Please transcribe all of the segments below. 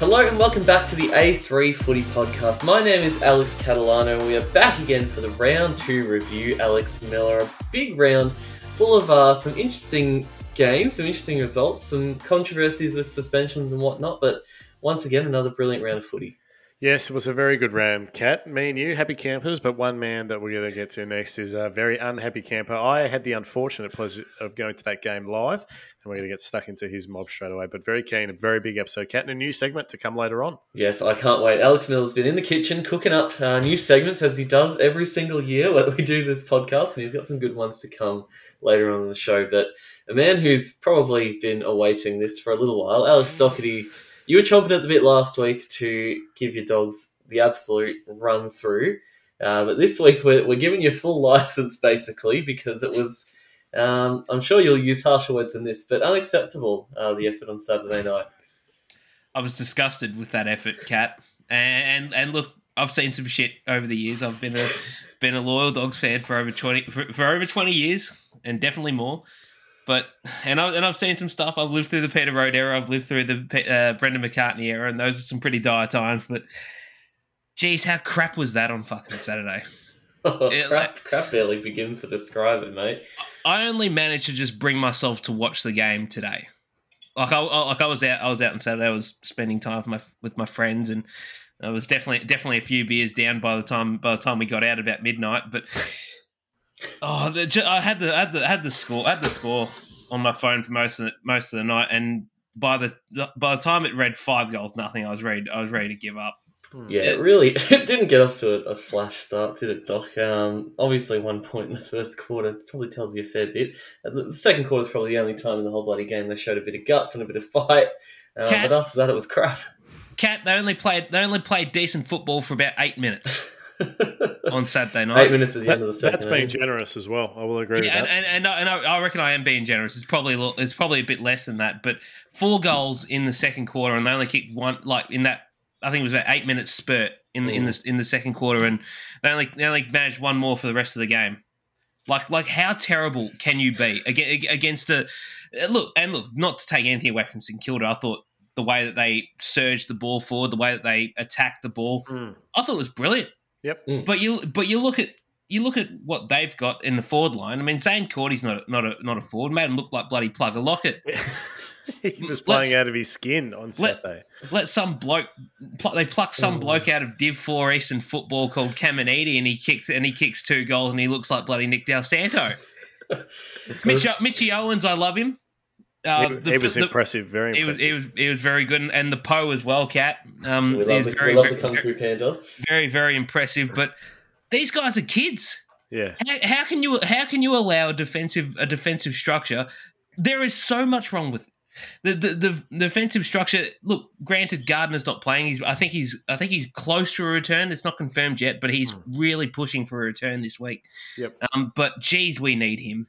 Hello and welcome back to the A3 Footy Podcast. My name is Alex Catalano and we are back again for the round two review. Alex Miller, a big round full of uh, some interesting games, some interesting results, some controversies with suspensions and whatnot, but once again, another brilliant round of footy. Yes, it was a very good round, Cat. Me and you, happy campers, but one man that we're going to get to next is a very unhappy camper. I had the unfortunate pleasure of going to that game live, and we're going to get stuck into his mob straight away. But very keen, a very big episode, Cat, and a new segment to come later on. Yes, I can't wait. Alex Miller's been in the kitchen cooking up uh, new segments as he does every single year when we do this podcast, and he's got some good ones to come later on in the show. But a man who's probably been awaiting this for a little while, Alex Doherty you were chomping at the bit last week to give your dogs the absolute run through. Uh, but this week we're, we're giving you full license basically because it was, um, I'm sure you'll use harsher words than this, but unacceptable, uh, the effort on Saturday night. I was disgusted with that effort, Cat. And, and look, I've seen some shit over the years. I've been a been a loyal dogs fan for over twenty for, for over twenty years, and definitely more. But and I and I've seen some stuff. I've lived through the Peter Rohde era. I've lived through the uh, Brendan McCartney era, and those are some pretty dire times. But geez, how crap was that on fucking Saturday? Oh, it, crap, like, crap barely begins to describe it, mate. I only managed to just bring myself to watch the game today. Like I, like I was out, I was out on Saturday. I was spending time with my with my friends, and I was definitely definitely a few beers down by the time by the time we got out about midnight. But Oh, the, I had the I had the had the score I had the score on my phone for most of the, most of the night, and by the by the time it read five goals nothing, I was ready I was ready to give up. Hmm. Yeah, it really it didn't get off to a, a flash start, did it, Doc? Um, obviously, one point in the first quarter probably tells you a fair bit. The second quarter is probably the only time in the whole bloody game they showed a bit of guts and a bit of fight. Uh, Cat, but after that, it was crap. Cat, they only played they only played decent football for about eight minutes. on Saturday night. Eight minutes at the that, end of the second. That's being generous as well. I will agree. Yeah, and, and, and, and, I reckon I am being generous. It's probably a little, it's probably a bit less than that, but four goals in the second quarter, and they only kicked one. Like in that, I think it was about eight minutes spurt in the mm. in the in the second quarter, and they only they only managed one more for the rest of the game. Like like how terrible can you be against a look and look not to take anything away from St Kilda. I thought the way that they surged the ball forward, the way that they attacked the ball, mm. I thought it was brilliant. Yep. Mm. But you but you look at you look at what they've got in the forward line. I mean, Zaine Cordy's not not a not a forward. Made him look like bloody Plugger Lockett. he was playing let's, out of his skin on Saturday. Let, let some bloke they pluck some mm. bloke out of Div Four Eastern football called Caminiti, and he kicks and he kicks two goals, and he looks like bloody Nick Dal Santo. Mitch, Mitchy Owens, I love him. Uh, the, it was the, impressive, very impressive. It was, it was, it was very good, and, and the Poe as well, Cat. Um, we love, the, very, we love very, the Kung Panda. Very, very impressive. But these guys are kids. Yeah. How, how, can you how can you allow a defensive a defensive structure? There is so much wrong with the the, the, the defensive structure. Look, granted, Gardner's not playing. He's I think he's I think he's close to a return. It's not confirmed yet, but he's mm. really pushing for a return this week. Yep. Um, but geez, we need him.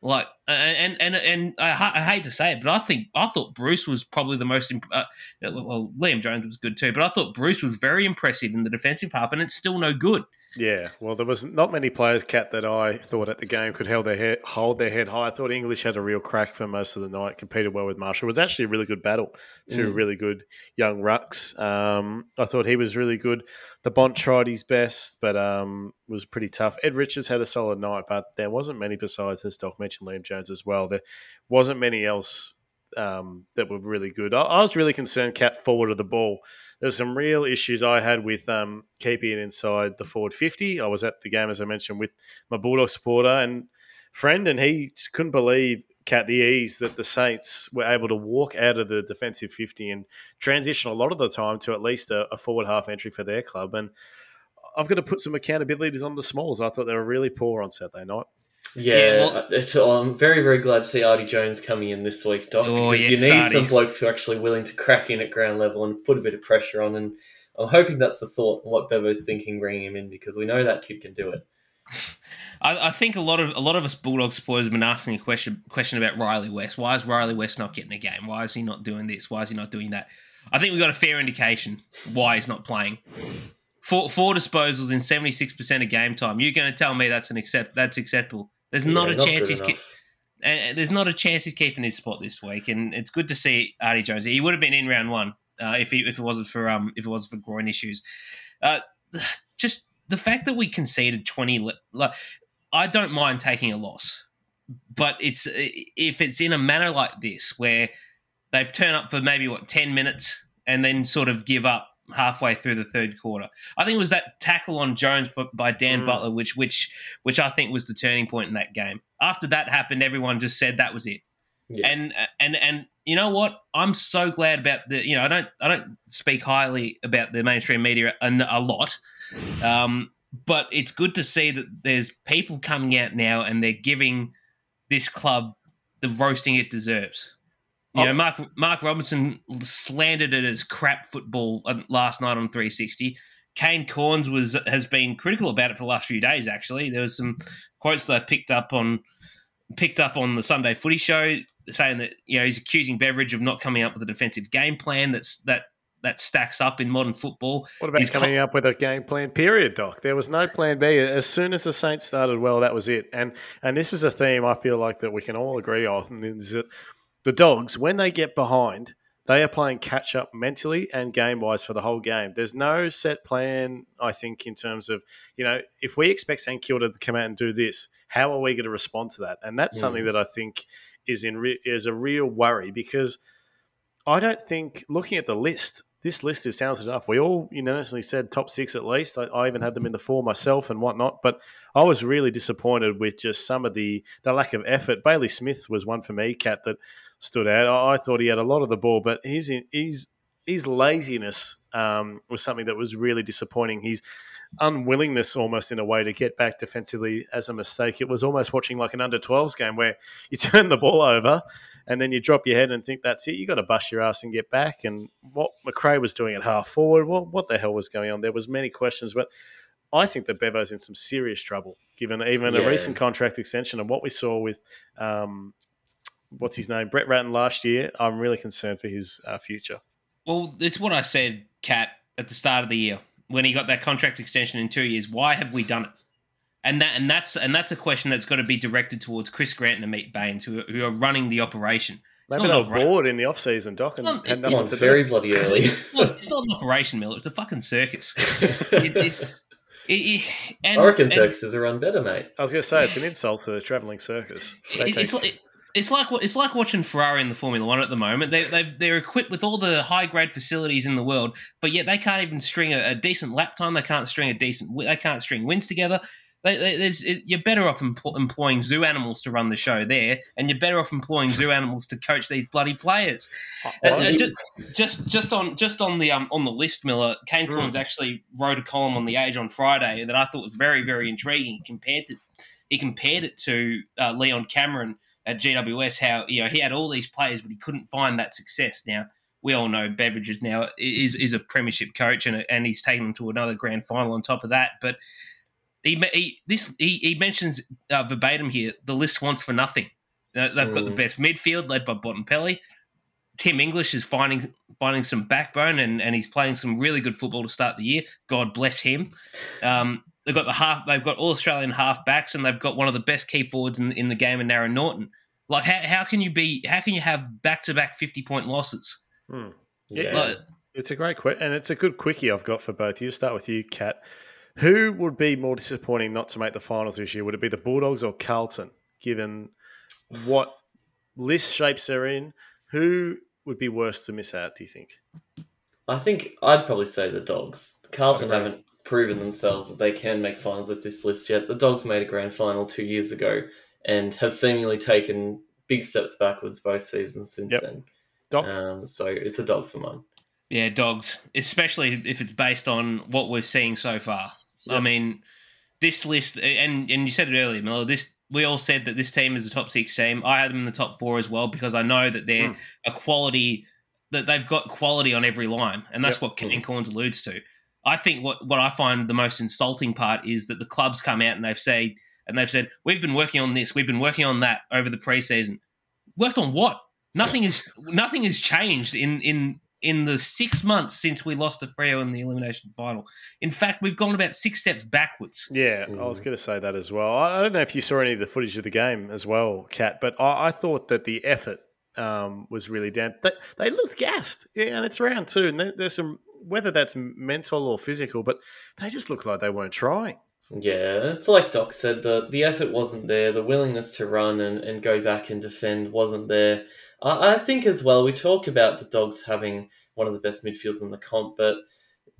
Like, and and and I, I, hate to say it, but I think I thought Bruce was probably the most. Imp- uh, well, Liam Jones was good too, but I thought Bruce was very impressive in the defensive half, and it's still no good. Yeah, well, there was not many players, Cat, that I thought at the game could hold their head, hold their head high. I thought English had a real crack for most of the night, competed well with Marshall. It was actually a really good battle, two mm. really good young rucks. Um, I thought he was really good. The Bont tried his best, but um, was pretty tough. Ed Richards had a solid night, but there wasn't many besides, as Doc mentioned, Liam Jones as well. There wasn't many else um, that were really good. I, I was really concerned, Cat, forward of the ball there's some real issues I had with um, keeping it inside the forward 50. I was at the game, as I mentioned, with my Bulldog supporter and friend, and he couldn't believe Cat the ease that the Saints were able to walk out of the defensive 50 and transition a lot of the time to at least a, a forward half entry for their club. And I've got to put some accountabilities on the smalls. I thought they were really poor on Saturday night. Yeah, yeah well, uh, oh, I'm very, very glad to see Artie Jones coming in this week, Doc, oh, because yes, you need Artie. some blokes who are actually willing to crack in at ground level and put a bit of pressure on. And I'm hoping that's the thought and what Bevo's thinking bringing him in because we know that kid can do it. I, I, think a lot of a lot of us Bulldog supporters have been asking a question question about Riley West. Why is Riley West not getting a game? Why is he not doing this? Why is he not doing that? I think we've got a fair indication why he's not playing. Four, four disposals in seventy six percent of game time. You're going to tell me that's an accept that's acceptable? There's yeah, not a not chance he's. Ke- uh, there's not a chance he's keeping his spot this week, and it's good to see Artie Jones. He would have been in round one, uh, if he, if it wasn't for um if it wasn't for groin issues. Uh, just the fact that we conceded twenty, like I don't mind taking a loss, but it's if it's in a manner like this where they turn up for maybe what ten minutes and then sort of give up halfway through the third quarter. I think it was that tackle on Jones by Dan mm. Butler, which which which I think was the turning point in that game. After that happened, everyone just said that was it. Yeah. And and and you know what? I'm so glad about the. You know, I don't I don't speak highly about the mainstream media a, a lot, um, but it's good to see that there's people coming out now and they're giving this club the roasting it deserves. You know, oh. Mark Mark Robinson slandered it as crap football uh, last night on 360. Kane Cornes was has been critical about it for the last few days. Actually, there was some quotes that I picked up on picked up on the Sunday Footy Show saying that you know he's accusing Beveridge of not coming up with a defensive game plan that's that that stacks up in modern football. What about he's coming up with a game plan? Period, Doc. There was no plan B. As soon as the Saints started well, that was it. And and this is a theme I feel like that we can all agree on is that the dogs, when they get behind, they are playing catch up mentally and game wise for the whole game. There's no set plan, I think, in terms of, you know, if we expect St Kilda to come out and do this, how are we going to respond to that? And that's mm. something that I think is in re- is a real worry because I don't think looking at the list, this list is talented enough. We all unanimously said top six at least. I, I, even had them in the four myself and whatnot. But I was really disappointed with just some of the the lack of effort. Bailey Smith was one for me, Cat, that stood out. I, I thought he had a lot of the ball, but his his his laziness um, was something that was really disappointing. His unwillingness, almost in a way, to get back defensively as a mistake. It was almost watching like an under 12s game where you turn the ball over and then you drop your head and think that's it. You got to bust your ass and get back. And what Macrae was doing at half forward, what what the hell was going on? There was many questions, but I think that Bevo's in some serious trouble, given even yeah. a recent contract extension and what we saw with um, what's his name, Brett Ratten last year. I'm really concerned for his uh, future. Well, it's what I said, Kat, at the start of the year when he got that contract extension in two years. Why have we done it? And that and that's and that's a question that's got to be directed towards Chris Grant and Ameet Bains, who, who are running the operation. It's Maybe they were bored in the off season, Doc, and not, had nothing to very do. bloody early. it's not an operation, Mill. It's a fucking circus. it, it, it, and, I reckon circuses are run better, mate. I was going to say it's an insult to the travelling circus. It, take... it's, it's like it's like watching Ferrari in the Formula One at the moment. They they they're equipped with all the high grade facilities in the world, but yet they can't even string a, a, decent lap time. They can't string a decent. They can't string wins together. They, they, you're better off empl- employing zoo animals to run the show there, and you're better off employing zoo animals to coach these bloody players. Uh, uh, just, just, just on just on the um, on the list, Miller Kane mm. actually wrote a column on the Age on Friday that I thought was very very intriguing. He compared it, he compared it to uh, Leon Cameron at GWS how you know he had all these players, but he couldn't find that success. Now we all know Beveridge is now is is a premiership coach, and and he's taken them to another grand final on top of that. But he, he this he, he mentions uh, verbatim here the list wants for nothing. They've mm. got the mm. best midfield led by Bontempelli. Tim English is finding finding some backbone and, and he's playing some really good football to start the year. God bless him. Um, they've got the half. They've got all Australian half backs, and they've got one of the best key forwards in, in the game in Aaron Naughton. Like how, how can you be? How can you have back to back fifty point losses? Hmm. Yeah, like, it's a great question, and it's a good quickie I've got for both. You start with you, Kat. Who would be more disappointing not to make the finals this year? Would it be the Bulldogs or Carlton? Given what list shapes they're in, who would be worse to miss out? Do you think? I think I'd probably say the Dogs. Carlton haven't proven themselves that they can make finals with this list yet. The Dogs made a grand final two years ago and have seemingly taken big steps backwards both seasons since yep. then. Dog. Um, so it's a dogs for mine. Yeah, dogs, especially if it's based on what we're seeing so far. Yep. I mean, this list, and and you said it earlier, Miller. This we all said that this team is a top six team. I had them in the top four as well because I know that they're mm. a quality that they've got quality on every line, and that's yep. what Kane Cornes alludes to. I think what what I find the most insulting part is that the clubs come out and they've said and they've said we've been working on this, we've been working on that over the preseason. Worked on what? Nothing is nothing has changed in in in the six months since we lost to Freo in the elimination final. In fact, we've gone about six steps backwards. Yeah, I was going to say that as well. I don't know if you saw any of the footage of the game as well, Kat, but I, I thought that the effort um, was really down. They, they looked gassed, yeah, and it's round two, and there's some whether that's mental or physical, but they just looked like they weren't trying. Yeah, it's like Doc said, the the effort wasn't there, the willingness to run and, and go back and defend wasn't there. I, I think as well, we talk about the Dogs having one of the best midfields in the comp, but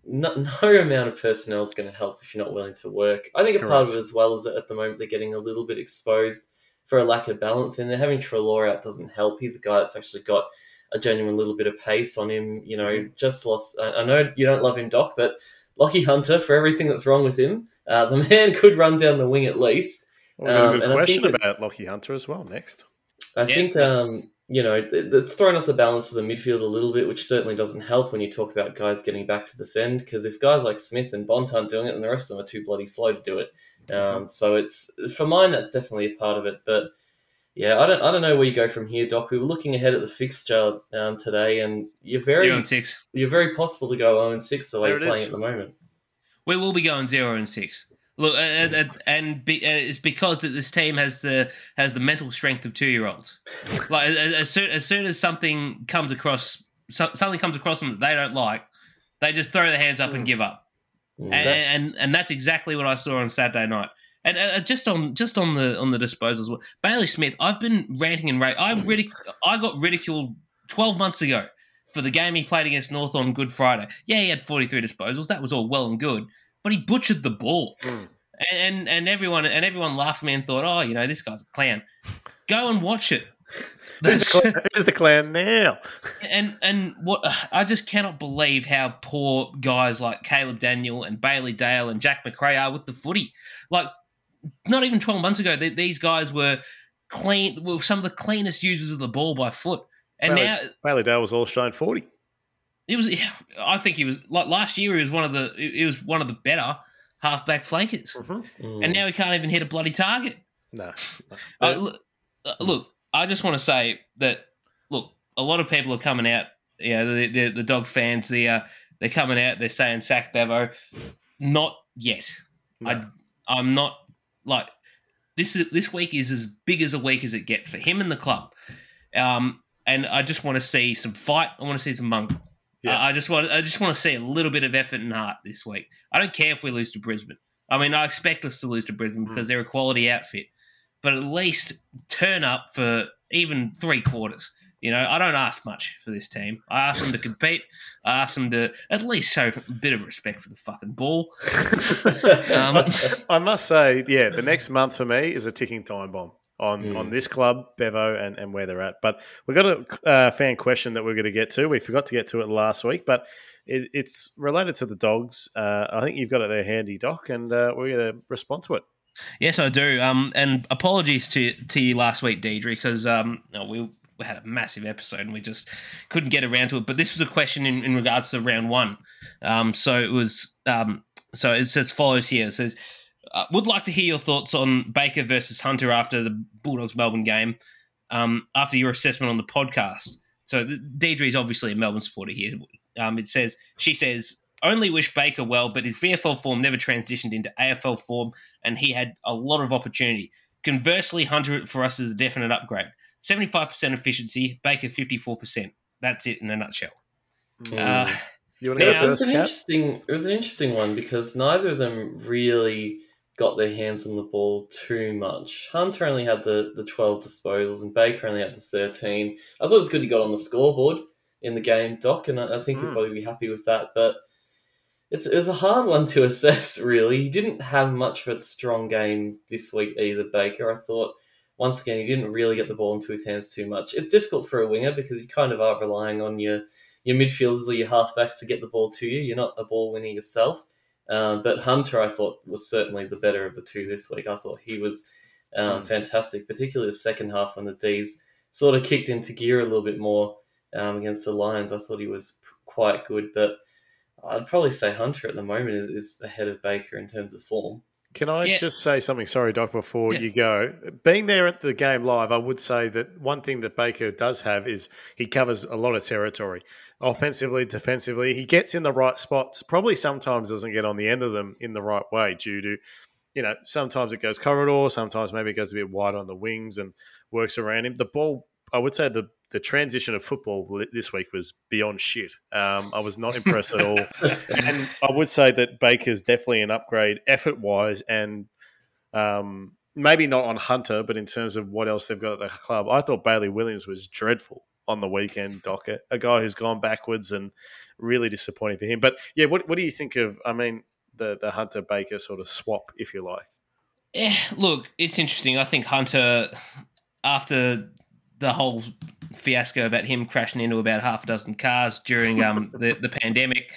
no, no amount of personnel is going to help if you're not willing to work. I think a part of it as well is that at the moment they're getting a little bit exposed for a lack of balance, and they're having Treloar out doesn't help. He's a guy that's actually got a genuine little bit of pace on him. You know, mm-hmm. just lost. I, I know you don't love him, Doc, but Lachie Hunter, for everything that's wrong with him, uh, the man could run down the wing at least. Well, um, a question about Lachie Hunter as well. Next, I yeah. think um, you know, it's thrown off the balance of the midfield a little bit, which certainly doesn't help when you talk about guys getting back to defend. Because if guys like Smith and Bont aren't doing it, then the rest of them are too bloody slow to do it. Um, so it's for mine, that's definitely a part of it. But yeah, I don't, I don't know where you go from here, Doc. We were looking ahead at the fixture um, today, and you're very zero and six. You're very possible to go zero and six the way you're playing at the moment. We will be going zero and six. Look, uh, uh, and be, uh, it's because that this team has the has the mental strength of two year olds. like as soon, as soon as something comes across, something comes across them that they don't like, they just throw their hands up and mm. give up. Mm, and, and, and that's exactly what I saw on Saturday night. And uh, just on just on the on the disposals, Bailey Smith. I've been ranting and raving. I ridic- I got ridiculed twelve months ago for the game he played against North on Good Friday. Yeah, he had forty three disposals. That was all well and good but he butchered the ball. Mm. And, and everyone and everyone laughed at me and thought, oh, you know, this guy's a clown. Go and watch it. Who's the, clown, who's the clown now? and and what I just cannot believe how poor guys like Caleb Daniel and Bailey Dale and Jack Macrae are with the footy. Like, not even twelve months ago, they, these guys were clean, were some of the cleanest users of the ball by foot. And Bailey, now Bailey Dale was all Australian forty. It was. I think he was like last year. He was one of the. He was one of the better halfback flankers, mm-hmm. mm. and now he can't even hit a bloody target. No. Uh, look, uh, look, I just want to say that. Look, a lot of people are coming out. You know, the the, the dogs fans. The uh, they're coming out. They're saying sack Bevo. Not yet. No. I I'm not like this. Is, this week is as big as a week as it gets for him and the club. Um, and I just want to see some fight. I want to see some monk yeah. I just want I just want to see a little bit of effort and heart this week. I don't care if we lose to Brisbane. I mean, I expect us to lose to Brisbane because mm. they're a quality outfit, but at least turn up for even three quarters. You know, I don't ask much for this team. I ask them to compete. I ask them to at least show a bit of respect for the fucking ball. um, I must say, yeah, the next month for me is a ticking time bomb on mm. on this club, Bevo, and, and where they're at. But we've got a uh, fan question that we're going to get to. We forgot to get to it last week, but it, it's related to the dogs. Uh, I think you've got it there handy, Doc, and uh, we're going to respond to it. Yes, I do. Um, and apologies to to you last week, Deidre, because um, we we had a massive episode and we just couldn't get around to it. But this was a question in, in regards to round one. Um, so it was um, so it says follows here. It says uh, would like to hear your thoughts on Baker versus Hunter after the Bulldogs Melbourne game, um, after your assessment on the podcast. So Deidre is obviously a Melbourne supporter here. Um, it says she says only wish Baker well, but his VFL form never transitioned into AFL form, and he had a lot of opportunity. Conversely, Hunter for us is a definite upgrade. Seventy-five percent efficiency, Baker fifty-four percent. That's it in a nutshell. Mm. Uh, you want to go first, it was an interesting. It was an interesting one because neither of them really got their hands on the ball too much. Hunter only had the, the 12 disposals and Baker only had the 13. I thought it was good he got on the scoreboard in the game, Doc, and I, I think mm. he'll probably be happy with that. But it's, it was a hard one to assess, really. He didn't have much of a strong game this week either, Baker. I thought, once again, he didn't really get the ball into his hands too much. It's difficult for a winger because you kind of are relying on your, your midfielders or your halfbacks to get the ball to you. You're not a ball winner yourself. Um, but Hunter, I thought, was certainly the better of the two this week. I thought he was um, mm. fantastic, particularly the second half when the D's sort of kicked into gear a little bit more um, against the Lions. I thought he was quite good, but I'd probably say Hunter at the moment is, is ahead of Baker in terms of form. Can I yeah. just say something? Sorry, Doc, before yeah. you go. Being there at the game live, I would say that one thing that Baker does have is he covers a lot of territory offensively, defensively. He gets in the right spots. Probably sometimes doesn't get on the end of them in the right way due to, you know, sometimes it goes corridor, sometimes maybe it goes a bit wide on the wings and works around him. The ball I would say the the transition of football this week was beyond shit. Um, I was not impressed at all, and I would say that Baker's definitely an upgrade effort wise, and um, maybe not on Hunter, but in terms of what else they've got at the club. I thought Bailey Williams was dreadful on the weekend, Docker, a guy who's gone backwards and really disappointing for him. But yeah, what what do you think of? I mean, the the Hunter Baker sort of swap, if you like. Yeah, look, it's interesting. I think Hunter, after the whole fiasco about him crashing into about half a dozen cars during um, the the pandemic.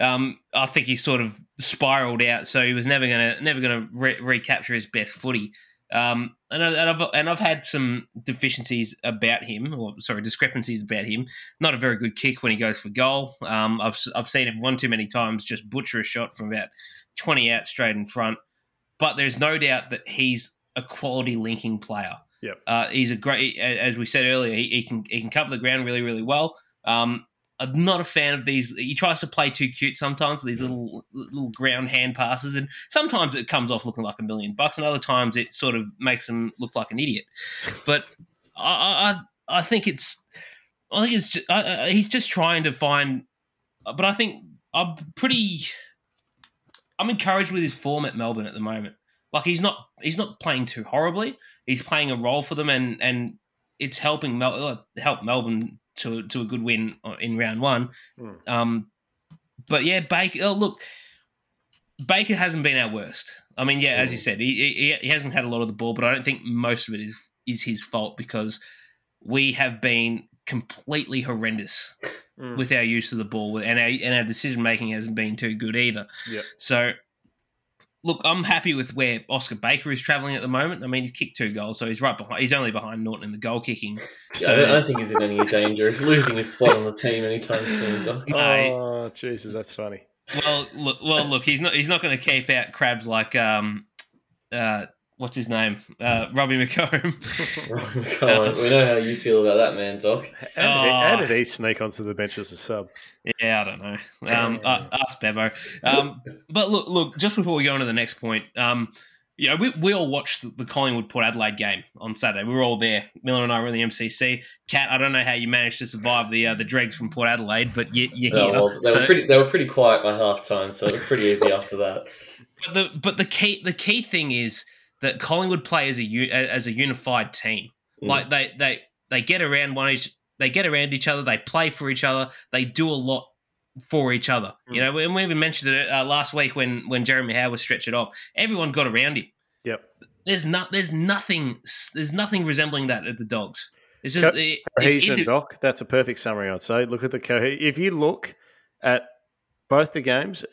Um, I think he sort of spiraled out, so he was never gonna never gonna re- recapture his best footy. Um, and, I, and I've and I've had some deficiencies about him, or sorry, discrepancies about him. Not a very good kick when he goes for goal. Um, I've I've seen him one too many times just butcher a shot from about twenty out straight in front. But there's no doubt that he's a quality linking player. Yep. Uh, he's a great, as we said earlier, he, he, can he can cover the ground really really well. Um, I'm not a fan of these. He tries to play too cute sometimes with these little little ground hand passes, and sometimes it comes off looking like a million bucks, and other times it sort of makes him look like an idiot. But I I, I think it's I think it's just, I, he's just trying to find. But I think I'm pretty. I'm encouraged with his form at Melbourne at the moment. Like he's not he's not playing too horribly. He's playing a role for them, and and it's helping Mel- uh, help Melbourne to to a good win in round one. Mm. Um, but yeah, Baker. Oh, look, Baker hasn't been our worst. I mean, yeah, as you hmm. said, he, he, he hasn't had a lot of the ball, but I don't think most of it is is his fault because we have been completely horrendous mm. with our use of the ball, and our and our decision making hasn't been too good either. Yeah. So look, I'm happy with where Oscar Baker is travelling at the moment. I mean, he's kicked two goals, so he's right behind. He's only behind Naughton in the goal kicking. So yeah, I don't think he's in any danger of losing his spot on the team anytime soon. Doc. Oh, Jesus, that's funny. Well, look, well, look, he's not. He's not going to keep out crabs like um, uh, what's his name? Uh, Robbie McComb. Robbie McComb. we know how you feel about that man, Doc. How did, he, how did he sneak onto the bench as a sub? Yeah, I don't know. Um, uh, ask Bevo. Um, but look, look. Just before we go on to the next point, um, you know, we, we all watched the, the Collingwood Port Adelaide game on Saturday. We were all there. Miller and I were in the MCC. Cat, I don't know how you managed to survive the uh, the dregs from Port Adelaide, but you, you're oh, here. Well, they, so, were pretty, they were pretty quiet by half time, so it was pretty easy after that. But the but the key the key thing is that Collingwood play as a as a unified team. Mm. Like they they they get around one each they get around each other, they play for each other, they do a lot for each other. Mm. You know, and we even mentioned it uh, last week when when Jeremy Howe was stretched off. Everyone got around him. Yep. There's not there's nothing there's nothing resembling that at the Dogs. It's just Co- it, cohesion, indi- Doc. That's a perfect summary, I'd say. Look at the cohesion. If you look at both the games,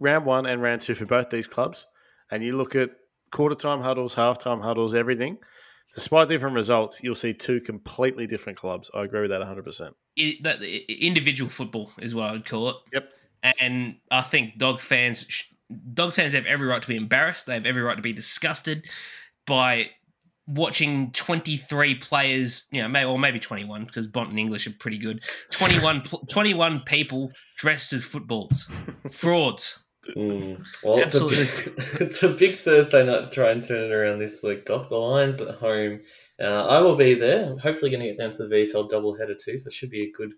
round one and round two for both these clubs, and you look at quarter time huddles, halftime huddles, everything. Despite different results, you'll see two completely different clubs. I agree with that 100%. It, that, individual football is what I would call it. Yep. And I think Dogs fans, Dogs fans have every right to be embarrassed. They have every right to be disgusted by watching 23 players, you know, maybe, or maybe 21 because Bont and English are pretty good. 21, 21 people dressed as footballs. Frauds. Mm. Well, it's a, big, it's a big Thursday night to try and turn it around this week, Doc. The Lions at home. Uh, I will be there. I'm hopefully going to get down to the VFL doubleheader too, so it should be a good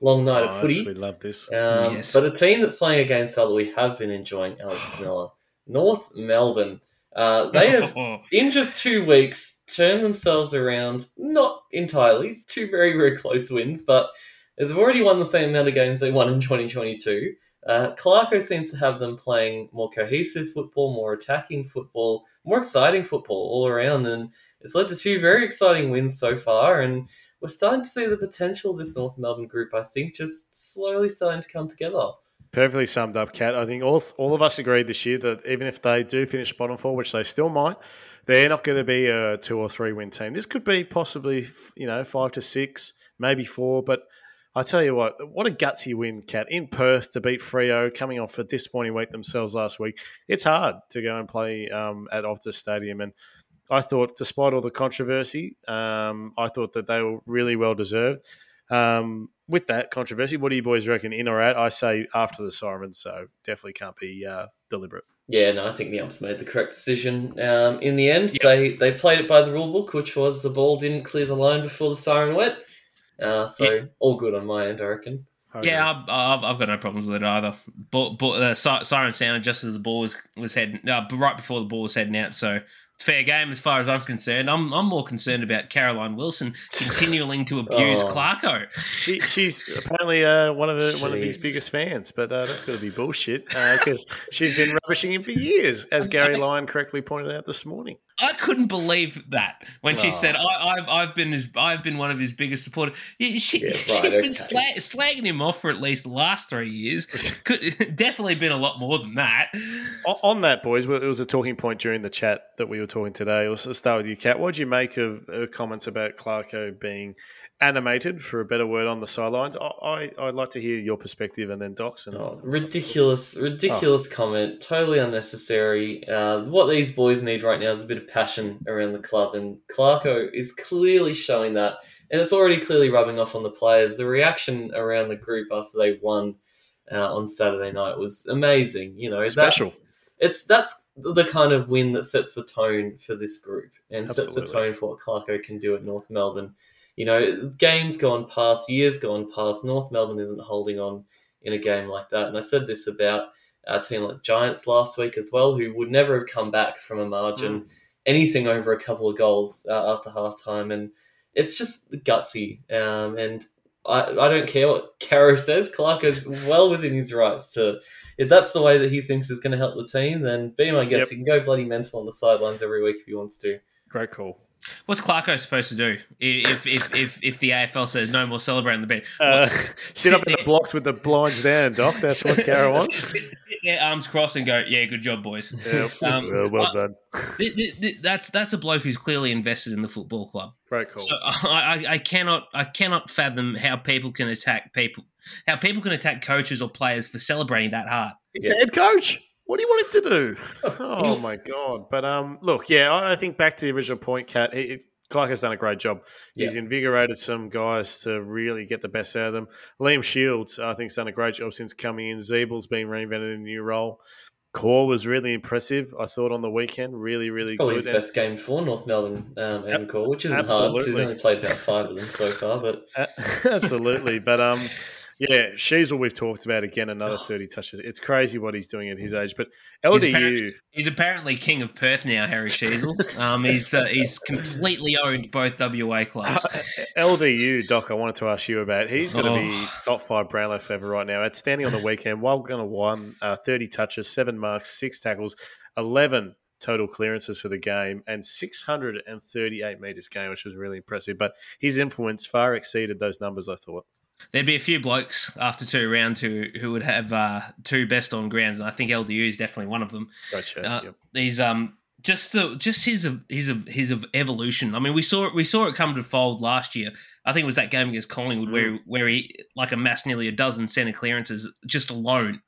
long night oh, of footy. We love this. Um, yes. But a team that's playing against us that we have been enjoying, Alex Miller, North Melbourne. Uh, they have, in just two weeks, turned themselves around. Not entirely, two very, very close wins, but they've already won the same amount of games they won in 2022. Uh, Clarko seems to have them playing more cohesive football, more attacking football, more exciting football all around, and it's led to two very exciting wins so far. And we're starting to see the potential of this North Melbourne group. I think just slowly starting to come together. Perfectly summed up, Kat. I think all all of us agreed this year that even if they do finish bottom four, which they still might, they're not going to be a two or three win team. This could be possibly you know five to six, maybe four, but I tell you what, what a gutsy win, Cat, in Perth to beat Freo, coming off a disappointing week themselves last week. It's hard to go and play um, at Optus Stadium, and I thought, despite all the controversy, um, I thought that they were really well deserved. Um, with that controversy, what do you boys reckon, in or out? I say after the siren, so definitely can't be uh, deliberate. Yeah, no, I think the umps made the correct decision. Um, in the end, yep. they they played it by the rule book, which was the ball didn't clear the line before the siren went. Uh, so yep. all good on my end, I reckon. Yeah, I've, I've, I've, got no problems with it either. But but uh, siren sounded just as the ball was was heading, uh, right before the ball was heading out. So it's fair game as far as I'm concerned. I'm I'm more concerned about Caroline Wilson continuing to abuse oh. Clarko. She, she's apparently uh, one of the Jeez. one of his biggest fans, but uh, that's got to be bullshit because uh, she's been rubbishing him for years, as Gary Lyon correctly pointed out this morning. I couldn't believe that when she said, I, have I've been his, I've been one of his biggest supporters." She, yeah, right, she's okay. been slag, slagging him off for at least the last three years. Could definitely been a lot more than that. On that, boys, it was a talking point during the chat that we were talking today. Let's start with you, Kat. What do you make of her comments about Clarko being animated, for a better word, on the sidelines? I, I would like to hear your perspective, and then Docs and oh, ridiculous, ridiculous oh. comment, totally unnecessary. Uh, what these boys need right now is a bit of passion around the club, and Clarko is clearly showing that, and it's already clearly rubbing off on the players. The reaction around the group after they won uh, on Saturday night was amazing. You know, special. That's, it's that's the kind of win that sets the tone for this group and Absolutely. sets the tone for what Clarko can do at North Melbourne. You know, games gone past, years gone past. North Melbourne isn't holding on in a game like that. And I said this about a team like Giants last week as well, who would never have come back from a margin, mm. Anything over a couple of goals uh, after halftime. And it's just gutsy. Um, and I, I don't care what Caro says. Clark is well within his rights to if that's the way that he thinks is going to help the team, then be my guest. Yep. He can go bloody mental on the sidelines every week if he wants to. Great call. What's Clarko supposed to do if if, if, if the AFL says no more celebrating the bench? Uh, sit up in the blocks with the blinds down, Doc. That's what Caro wants. their arms crossed and go, "Yeah, good job, boys." Yeah, um, well, well done. that's that's a bloke who's clearly invested in the football club. Very cool. So I, I cannot I cannot fathom how people can attack people how people can attack coaches or players for celebrating that hard. He's yeah. the head coach. What do you want him to do? Oh my god! But um, look, yeah, I think back to the original point, Kat. Clark has done a great job. He's yeah. invigorated some guys to really get the best out of them. Liam Shiels, I think, has done a great job since coming in. Ziebell's been reinvented in a new role. Corr was really impressive, I thought, on the weekend. Really, really Probably good. his best game for North Melbourne um, and Corr, which isn't Absolutely. hard. He's only played about five of them so far. But Absolutely. But um, yeah, Sheezel we've talked about again, another 30 touches. It's crazy what he's doing at his age. But LDU. He's apparently, he's apparently king of Perth now, Harry Sheezel. um, he's, uh, he's completely owned both WA clubs. Uh, LDU, Doc, I wanted to ask you about. He's going to oh. be top five Brownlow forever right now. Outstanding on the weekend. Well, going to one, uh, 30 touches, seven marks, six tackles, 11 total clearances for the game and 638 metres game, which was really impressive. But his influence far exceeded those numbers, I thought there'd be a few blokes after two rounds who who would have uh, two best on grounds, and I think LDU is definitely one of them. Gotcha. Uh, yep. He's um just uh, just his his his evolution. I mean, we saw it we saw it come to fold last year. I think it was that game against Collingwood mm. where where he like amassed nearly a dozen centre clearances just alone.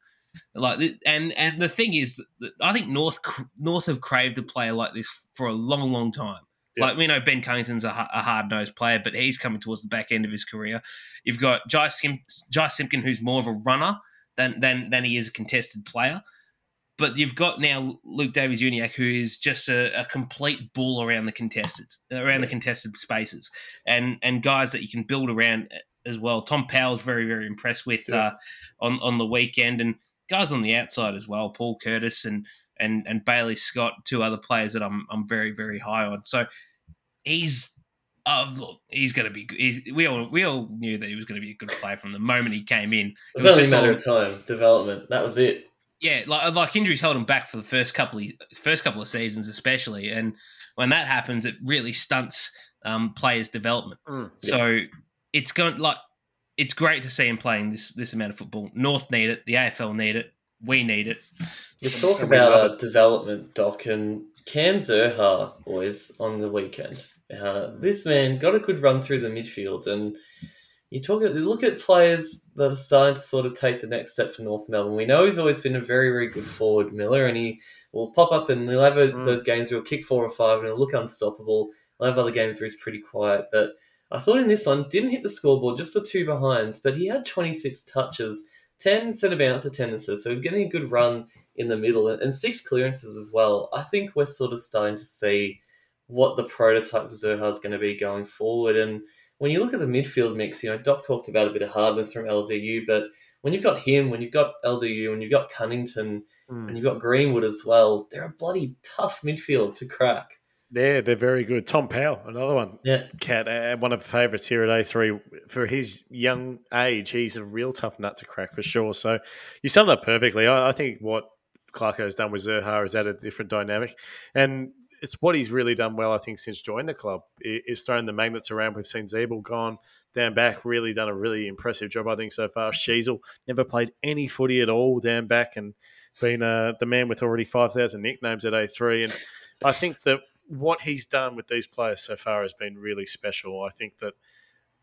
Like and and the thing is, I think North North have craved a player like this for a long, long time. Yep. Like we know Ben Cunnington's a, a hard nosed player, but he's coming towards the back end of his career. You've got Jy, Sim, Jy Simpkin, who's more of a runner than than than he is a contested player. But you've got now Luke Davies-Uniacke, who is just a, a, complete bull around the contested around the contested spaces, and and guys that you can build around as well. Tom Powell's very very impressed with uh, on on the weekend, and guys on the outside as well. Paul Curtis and and and Bailey Scott, two other players that I'm I'm very very high on. So he's uh, look, he's going to be. He's, we all we all knew that he was going to be a good player from the moment he came in. It, was, only a matter of time, development. That was it. Yeah, like like injuries held him back for the first couple of first couple of seasons, especially, and when that happens, it really stunts um, players' development. Mm, yeah. So it's going like it's great to see him playing this this amount of football. North need it, the AFL need it, we need it. You talk about uh, development, Doc, and Cam Zurhaar, boys, on the weekend. Uh, this man got a good run through the midfield, and you talk at look at players that are starting to sort of take the next step for North Melbourne. We know he's always been a very, very good forward, Miller, and he will pop up and he'll have mm. those games where he'll kick four or five and he'll look unstoppable. He'll have other games where he's pretty quiet, but I thought in this one didn't hit the scoreboard, just the two behinds, but he had 26 touches, 10 centre bounce attendances, so he's getting a good run in the middle and, six clearances as well. I think we're sort of starting to see what the prototype for Zurhaar is going to be going forward. And when you look at the midfield mix, you know, Doc talked about a bit of hardness from LDU, but when you've got him, when you've got LDU, when you've got Cunnington, Mm. and you've got Greenwood as well, they're a bloody tough midfield to crack. Yeah, they're very good. Tom Powell, another one. Yeah. Cat, uh, one of the favourites here at A3. For his young age, he's a real tough nut to crack for sure. So you summed up perfectly. I, I think what Clarko's done with Zurhaar is added a different dynamic. And it's what he's really done well, I think, since joining the club, is throwing the magnets around. We've seen Ziebell gone down back, really done a really impressive job, I think, so far. Sheezel never played any footy at all down back and been uh, the man with already 5,000 nicknames at A3. And I think that what he's done with these players so far has been really special. I think that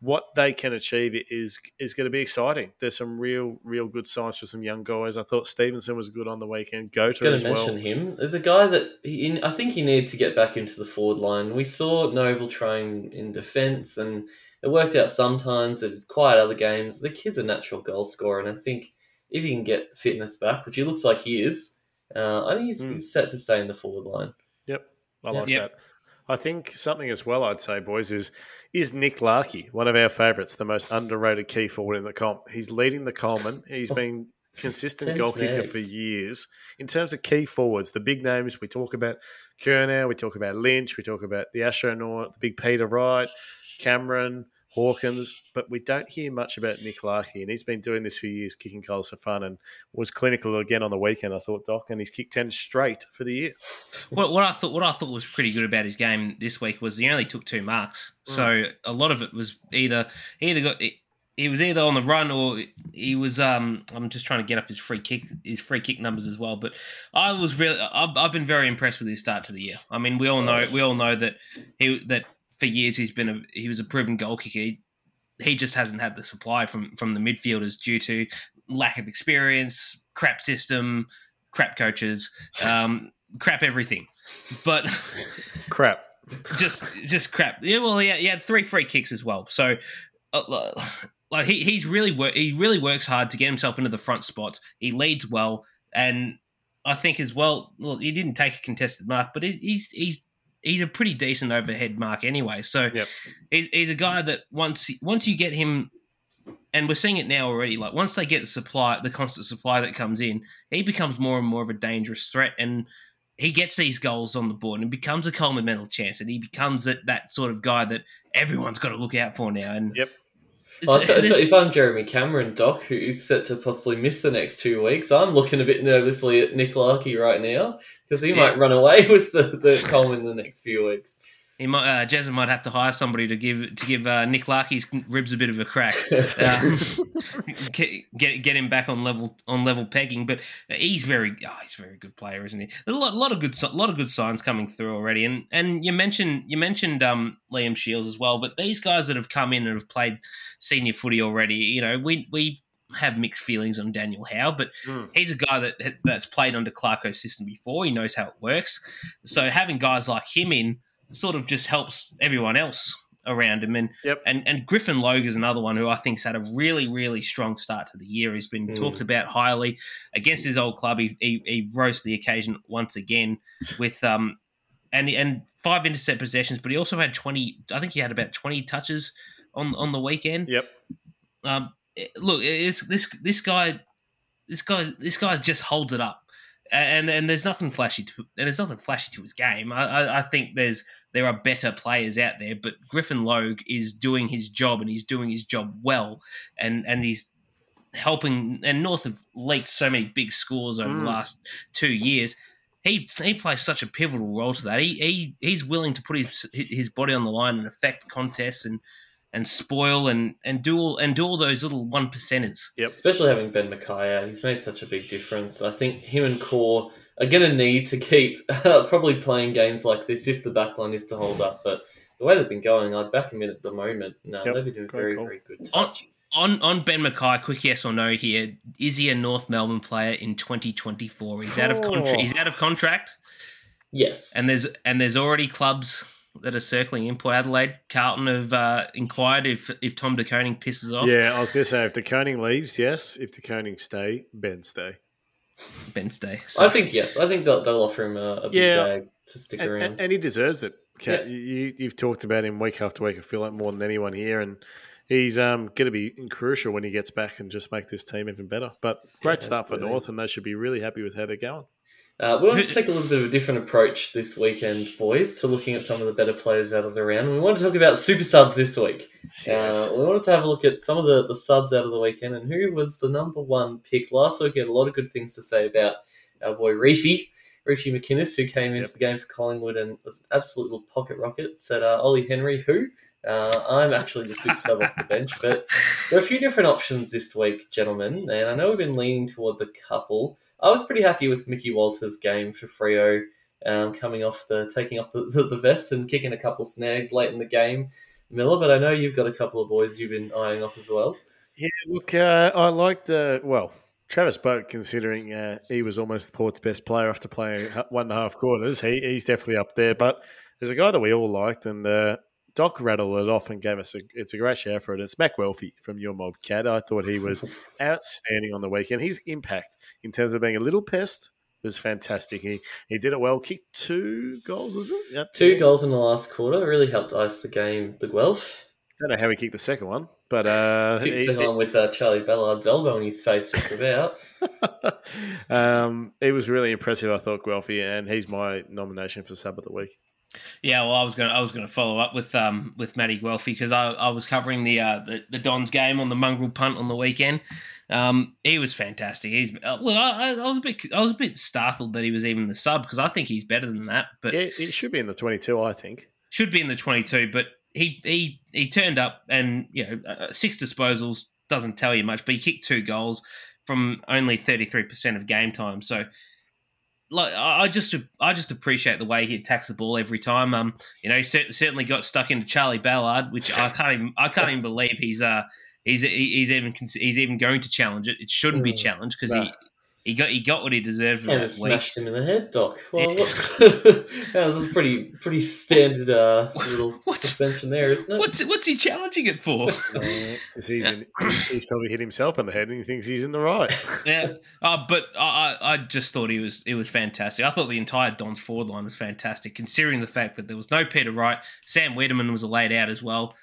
what they can achieve is is going to be exciting. There's some real, real good signs for some young guys. I thought Stephenson was good on the weekend. Go was to going as to well. mention him. There's a guy that he, I think he needed to get back into the forward line. We saw Noble trying in defence, and it worked out sometimes, but it's quiet other games. The kid's a natural goal scorer, and I think if he can get fitness back, which he looks like he is, uh, I think he's, Mm. he's set to stay in the forward line. Yep, I like Yep. that. I think something as well. I'd say, boys, is is Nick Larkey, one of our favourites, the most underrated key forward in the comp. He's leading the Coleman. He's oh, been consistent goal kicker for years. In terms of key forwards, the big names we talk about Curnow, we talk about Lynch, we talk about the astronaut, the big Peter Wright, Cameron, Hawkins, but we don't hear much about Nick Larkey, and he's been doing this for years, kicking goals for fun, and was clinical again on the weekend. I thought, Doc, and he's kicked ten straight for the year. What, what I thought what I thought was pretty good about his game this week was he only took two marks. So a lot of it was either he either got he was either on the run or he was um I'm just trying to get up his free kick his free kick numbers as well. But I was really I've, I've been very impressed with his start to the year. I mean we all know we all know that he that for years he's been a he was a proven goal kicker. He, he just hasn't had the supply from from the midfielders due to lack of experience, crap system, crap coaches, um, crap everything. But Crap. just just crap. Yeah, well, he had, he had three free kicks as well. So, uh, like he he's really wor- he really works hard to get himself into the front spots. He leads well, and I think as well. Well, he didn't take a contested mark, but he- he's he's he's a pretty decent overhead mark anyway. So Yep. he's, he's a guy that once once you get him. And we're seeing it now already. Like once they get the supply, the constant supply that comes in, he becomes more and more of a dangerous threat. And he gets these goals on the board and becomes a Coleman medal chance, and he becomes that, that sort of guy that everyone's got to look out for now. And Yep. Well, I'll it's- tell- I'll tell- this- if I'm Jeremy Cameron, Doc, who's set to possibly miss the next two weeks, I'm looking a bit nervously at Nick Larkey right now because he Yeah. might run away with the, the Coleman in the next few weeks. He might, uh, might have to hire somebody to give to give uh, Nick Larkey's ribs a bit of a crack. Um, get, get him back on level on level pegging, but he's very oh, he's a very good player, isn't he? There's a lot, lot of good lot of good signs coming through already, and and you mentioned you mentioned um, Liam Shiels as well, but these guys that have come in and have played senior footy already, you know, we we have mixed feelings on Daniel Howe, but Mm. he's a guy that that's played under Clarko's system before. He knows how it works, so having guys like him in sort of just helps everyone else around him. And Yep. and and Griffin Logue is another one who I think's had a really really strong start to the year. He's been Mm. talked about highly against his old club. He, he he rose to the occasion once again with um and and five intercept possessions, but he also had twenty. I think he had about twenty touches on on the weekend. Yep. Um, look, it's this this guy, this guy, this guy just holds it up, and and there's nothing flashy to and there's nothing flashy to his game. I, I, I think there's there are better players out there, but Griffin Logue is doing his job and he's doing his job well, and and he's helping. And North have leaked so many big scores over the Mm. last two years. He, he plays such a pivotal role to that. He, he he's willing to put his his body on the line and affect contests and and spoil and and do all and do all those little one percenters. Especially having Ben McKay, he's made such a big difference. I think him and Corr are going to need to keep probably playing games like this if the backline is to hold up. But the way they've been going, I'd back him in at the moment. No, Yep. they've been doing Great very, call. very good On- touch. On on Ben McKay, quick yes or no here. Is he a North Melbourne player in 2024? He's out of contract. He's out of contract, Yes. and there's and there's already clubs that are circling in Port Adelaide. Carlton have uh, inquired if if Tom De Koning pisses off. Yeah, I was going to say if De Koning leaves, yes. If De Koning stay, Ben stay. Ben stay. I think yes. I think they'll, they'll offer him a, a big Yeah. bag to stick And, around. and, and he deserves it. Kat. Yeah. You, you've talked about him week after week. I feel like more than anyone here, and he's um, going to be crucial when he gets back and just make this team even better. But great Yeah, start absolutely. for North, and they should be really happy with how they're going. Uh, we want to take a little bit of a different approach this weekend, boys, to looking at some of the better players out of the round. We want to talk about super subs this week. Yes. Uh, we wanted to have a look at some of the, the subs out of the weekend and who was the number one pick. Last week, we had a lot of good things to say about our boy Reefy, Reefy McInnes, who came into the game for Collingwood and was an absolute little pocket rocket. Said uh, Ollie Henry, who? Uh, I'm actually the super sub off the bench, but there are a few different options this week, gentlemen, and I know we've been leaning towards a couple. I was pretty happy with Mickey Walters' game for Freo, um, coming off the taking off the, the, the vest and kicking a couple snags late in the game, Miller. But I know you've got a couple of boys you've been eyeing off as well. Yeah, look, uh, I liked the well. Travis Boak, considering uh, he was almost the Port's best player after playing one and a half quarters, he, he's definitely up there. But there's a guy that we all liked, and uh, Doc rattled it off and gave us a. It's a great shout for it. It's Mac Welfie from your mob cat. I thought he was outstanding on the weekend. His impact in terms of being a little pest was fantastic. He he did it well. Kicked two goals, was it? Yep. Two goals in the last quarter really helped ice the game. The Guelph Don't know how he kicked the second one, but uh, the one with uh, Charlie Ballard's elbow in his face just about. um, he was really impressive. I thought Guelfi, and he's my nomination for sub of the week. Yeah, well, I was gonna I was gonna follow up with um with Matty Guelfi because I, I was covering the, uh, the the Dons game on the mongrel punt on the weekend. Um, he was fantastic. He's uh, look, I, I was a bit I was a bit startled that he was even the sub because I think he's better than that, but Yeah, it should be in the twenty-two. I think. should be in the twenty two. But he he he turned up and you know uh, six disposals doesn't tell you much, but he kicked two goals from only thirty three percent of game time. So like I just I just appreciate the way he attacks the ball every time. Um, you know, he certainly got stuck into Charlie Ballard, which I can't even I can't even believe he's uh he's he's even he's even going to challenge it. It shouldn't be Mm, challenged because he. He got he got what he deserved for And that week. smashed him in the head, Doc. Well, Yes. what- that was a pretty pretty standard uh, little What? suspension there, isn't it? What's what's he challenging it for? Because he's in, he's probably hit himself in the head, and he thinks he's in the right. yeah, uh, but I, I I just thought he was it was fantastic. I thought the entire Don's forward line was fantastic, considering the fact that there was no Peter Wright. Sam Weideman was laid out as well,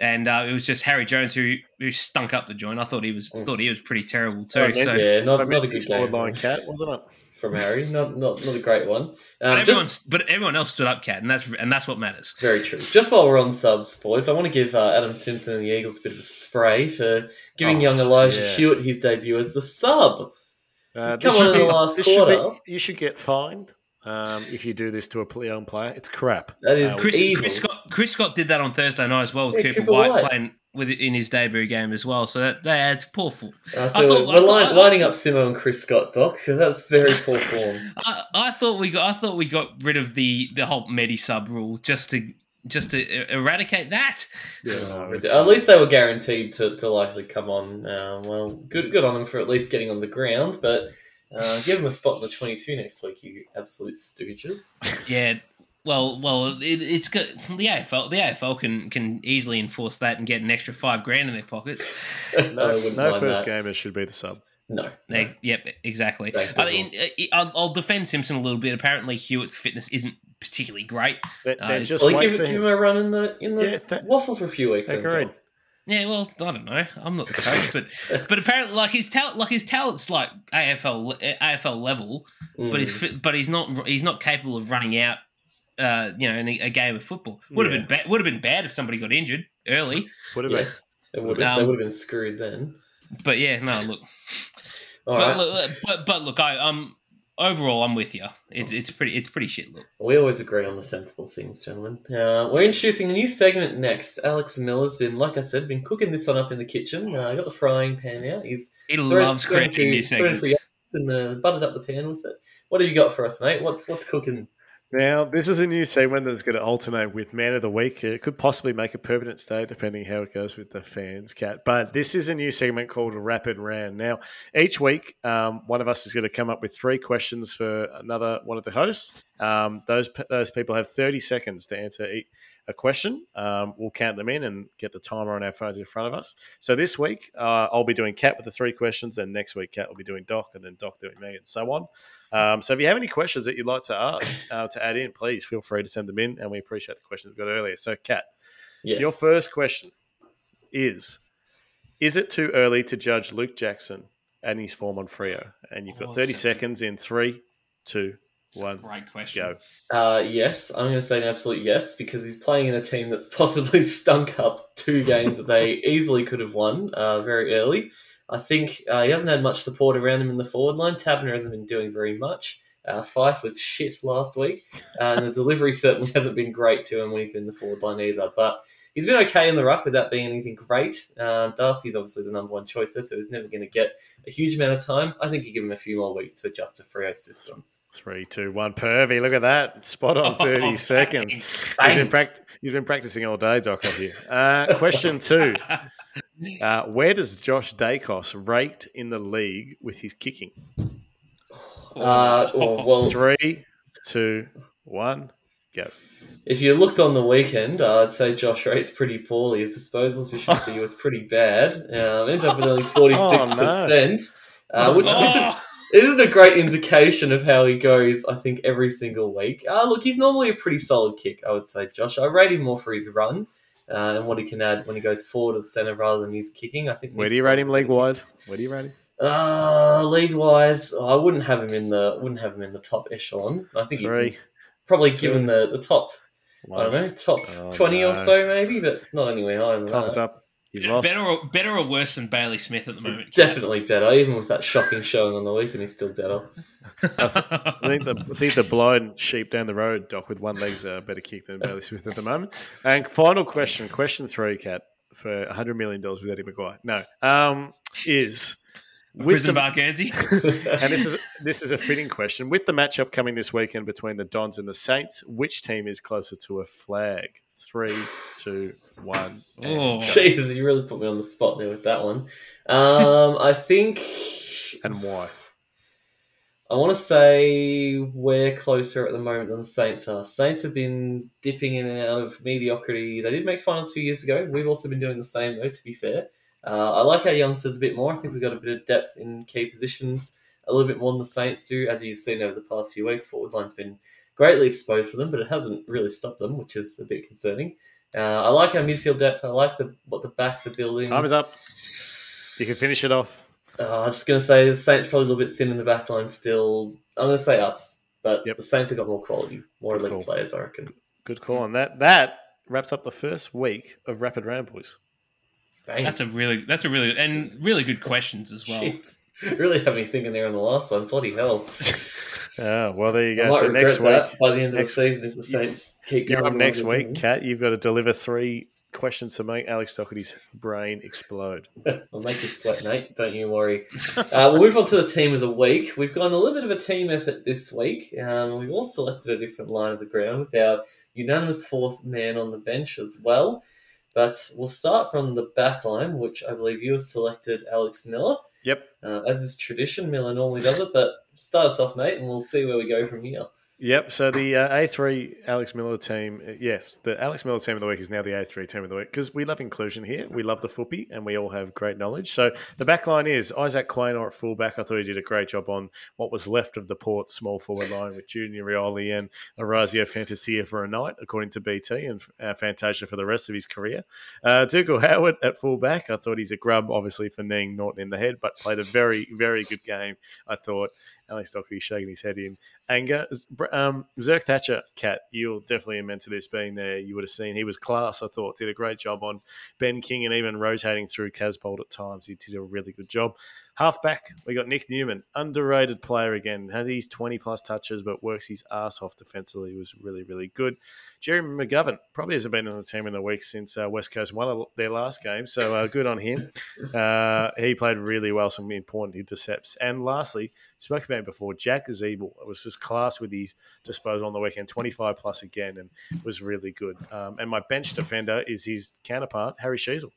and uh, it was just Harry Jones who who stunk up the joint. I thought he was Mm. thought he was pretty terrible too. Oh, man, so, yeah, not, not a good game line cat, wasn't it? from Harry. Not not not a great one. Um, but just- but everyone else stood up, cat, and that's and that's what matters. Very true. Just while we're on subs, boys, I want to give uh, Adam Simpson and the Eagles a bit of a spray for giving Oh, young Elijah yeah. Hewitt his debut as the sub. Uh, come on in the last this should be- quarter. you should get fined um, if you do this to a pl- young player. It's crap. That is Uh, Chris, evil. Chris Scott Chris Scott did that on Thursday night as well with Yeah, Cooper, Cooper Whyte, Whyte. playing with in his debut game as well. So that that's poor form. Uh, I so thought- we're I thought- line, I- lining up Simo and Chris Scott, Doc, because that's very poor form. I, I thought we got I thought we got rid of the the whole medi sub rule just to just to e- eradicate that. no, At least they were guaranteed to, to likely come on. Um, well, good good on them for at least getting on the ground, but uh, give them a spot in the 22 next week, you absolute stooges. Yeah. Well, well, it, it's good. The AFL, the AFL can can easily enforce that and get an extra five grand in their pockets. No, no first that. gamers should be the sub. No. They- yep, exactly. Thank I you. mean, uh, I'll, I'll defend Simpson a little bit. Apparently, Hewitt's fitness isn't particularly great. Then, Uh, just Well, give, give him. him a run in the in the Yeah, that- waffle for a few weeks. then, Agreed. Doc. Yeah, well, I don't know. I'm not the coach, but but apparently, like his talent, like his talent's like AFL AFL level, but he's Mm. but he's not he's not capable of running out. Uh, you know, in a, a game of football would have been ba- would have been bad if somebody got injured early. Would have yes, they would have, they Um, would have been screwed then. But yeah, no, look, All but, right. look, but but look, I um overall I'm with you. It's it's pretty it's pretty shit. Look, We always agree on the sensible things, gentlemen. Uh, we're introducing a new segment next. Alex Miller's been, like I said, been cooking this one up in the kitchen. Uh, got the frying pan out. He's he loves creating new segments. and uh, buttered up the pan with it. What have you got for us, mate? What's what's cooking? Now, this is a new segment that's going to alternate with Man of the Week. It could possibly make a permanent stay, depending how it goes with the fans, Cat. But this is a new segment called Rapid Round. Now, each week, um, one of us is going to come up with three questions for another one of the hosts, Um, those those people have 30 seconds to answer a question. Um, we'll count them in and get the timer on our phones in front of us. So this week, uh, I'll be doing Cat with the three questions, and next week, Cat will be doing Doc, and then Doc doing me, and so on. Um, so if you have any questions that you'd like to ask uh, to add in, please feel free to send them in, and we appreciate the questions we got earlier. So, Cat, yes. your first question is: Is it too early to judge Luke Jackson and his form on Freo? And you've got oh, 30 seconds in three, two, one. Great question. Go. Uh, yes, I'm going to say an absolute yes because he's playing in a team that's possibly stunk up two games that they easily could have won uh, very early. I think uh, he hasn't had much support around him in the forward line. Taberner hasn't been doing very much. Uh, Fyfe was shit last week, and the delivery certainly hasn't been great to him when he's been in the forward line either. But he's been okay in the ruck without being anything great. Uh, Darcy's obviously the number one choice there, so he's never going to get a huge amount of time. I think you give him a few more weeks to adjust to Freo's system. Three, two, one. Pervy, look at that. Spot on 30 oh, seconds. He's been, pra- he's been, practicing all day, Doc, up here. Uh, question two. Uh, where does Josh Daicos rate in the league with his kicking? Uh, oh, well, Three, two, one, go. If you looked on the weekend, uh, I'd say Josh rates pretty poorly. His disposal efficiency was pretty bad. Um, ended up at only 46%, oh, no. uh, which oh. isn't this is a great indication of how he goes, I think, every single week. Uh, look, he's normally a pretty solid kick, I would say, Josh. I rate him more for his run uh, and what he can add when he goes forward to the centre rather than his kicking. I think. Where do you rate him league wise? Where do you rate him? Uh, league wise, I wouldn't have him in the wouldn't have him in the top echelon. I think Three, probably Two. given the the top. One. I don't know, top oh, twenty no. or so maybe, but not anywhere higher than Time's that. up. You lost. Better or, better or worse than Bailey Smith at the moment? Definitely better, even with that shocking showing on the weekend, he's still better. I, think the I think the blind sheep down the road, Doc, with one leg's a better kick than Bailey Smith at the moment. And final question, question three, Cat, for hundred million dollars with Eddie McGuire. No, um, is Prison the, Bar Guernsey. and this is this is a fitting question. With the matchup coming this weekend between the Dons and the Saints, which team is closer to a flag? Three, two, one. Oh, Jesus! You really put me on the spot there with that one. Um, I think. And why? I want to say we're closer at the moment than the Saints are. Saints have been dipping in and out of mediocrity. They did make finals a few years ago. We've also been doing the same, though. To be fair. Uh, I like our youngsters a bit more. I think we've got a bit of depth in key positions, a little bit more than the Saints do. As you've seen over the past few weeks, forward line's been greatly exposed for them, but it hasn't really stopped them, which is a bit concerning. Uh, I like our midfield depth. I like the what the backs are building. Time is up. You can finish it off. Uh, I'm just going to say the Saints probably a little bit thin in the back line still. I'm going to say us, but yep. the Saints have got more quality, more elite players, I reckon. Good call. And that, that wraps up the first week of Rapid Round, boys. Bang. That's a really that's a really and really good questions as well. Really have me thinking there on the last one. Bloody hell. Yeah, well, there you go. So next week, by the end next, of the season, if the Saints keep you're up next week, Cat. You've got to deliver three questions to make Alex Doherty's brain explode. I'll make you sweat, Nate. Don't you worry. uh, we'll move on to the team of the week. We've gone a little bit of a team effort this week. Um, we've all selected a different line of the ground with our unanimous fourth man on the bench as well. But we'll start from the back line, which I believe you have selected Alex Miller. Yep. Uh, as is tradition, Miller normally does it, but start us off, mate, and we'll see where we go from here. Yep. So the uh, A3 Alex Miller team, uh, yes, the Alex Miller team of the week is now the A3 team of the week because we love inclusion here. We love the footy and we all have great knowledge. So the back line is Isaac Quaynor at fullback. I thought he did a great job on what was left of the Port small forward line with Junior Rioli and Orazio Fantasia for a night, according to BT, and uh, Fantasia for the rest of his career. Uh, Dougal Howard at fullback. I thought he's a grub, obviously, for kneeing Naughton in the head, but played a very, very good game, I thought. Alex Doherty shaking his head in anger. Um, Zerk Thatcher, Cat, you'll definitely immense to this being there. You would have seen he was class, I thought. Did a great job on Ben King and even rotating through Casboult at times. He did a really good job. Halfback, we got Nick Newman, underrated player again. Had these 20 plus touches, but works his ass off defensively. He was really, really good. Jeremy McGovern probably hasn't been on the team in a week since uh, West Coast won their last game, so uh, good on him. Uh, he played really well, some important intercepts. And lastly, spoke about before, Jack Ziebell was just class with his disposal on the weekend, 25 plus again, and was really good. Um, and my bench defender is his counterpart, Harry Sheezel.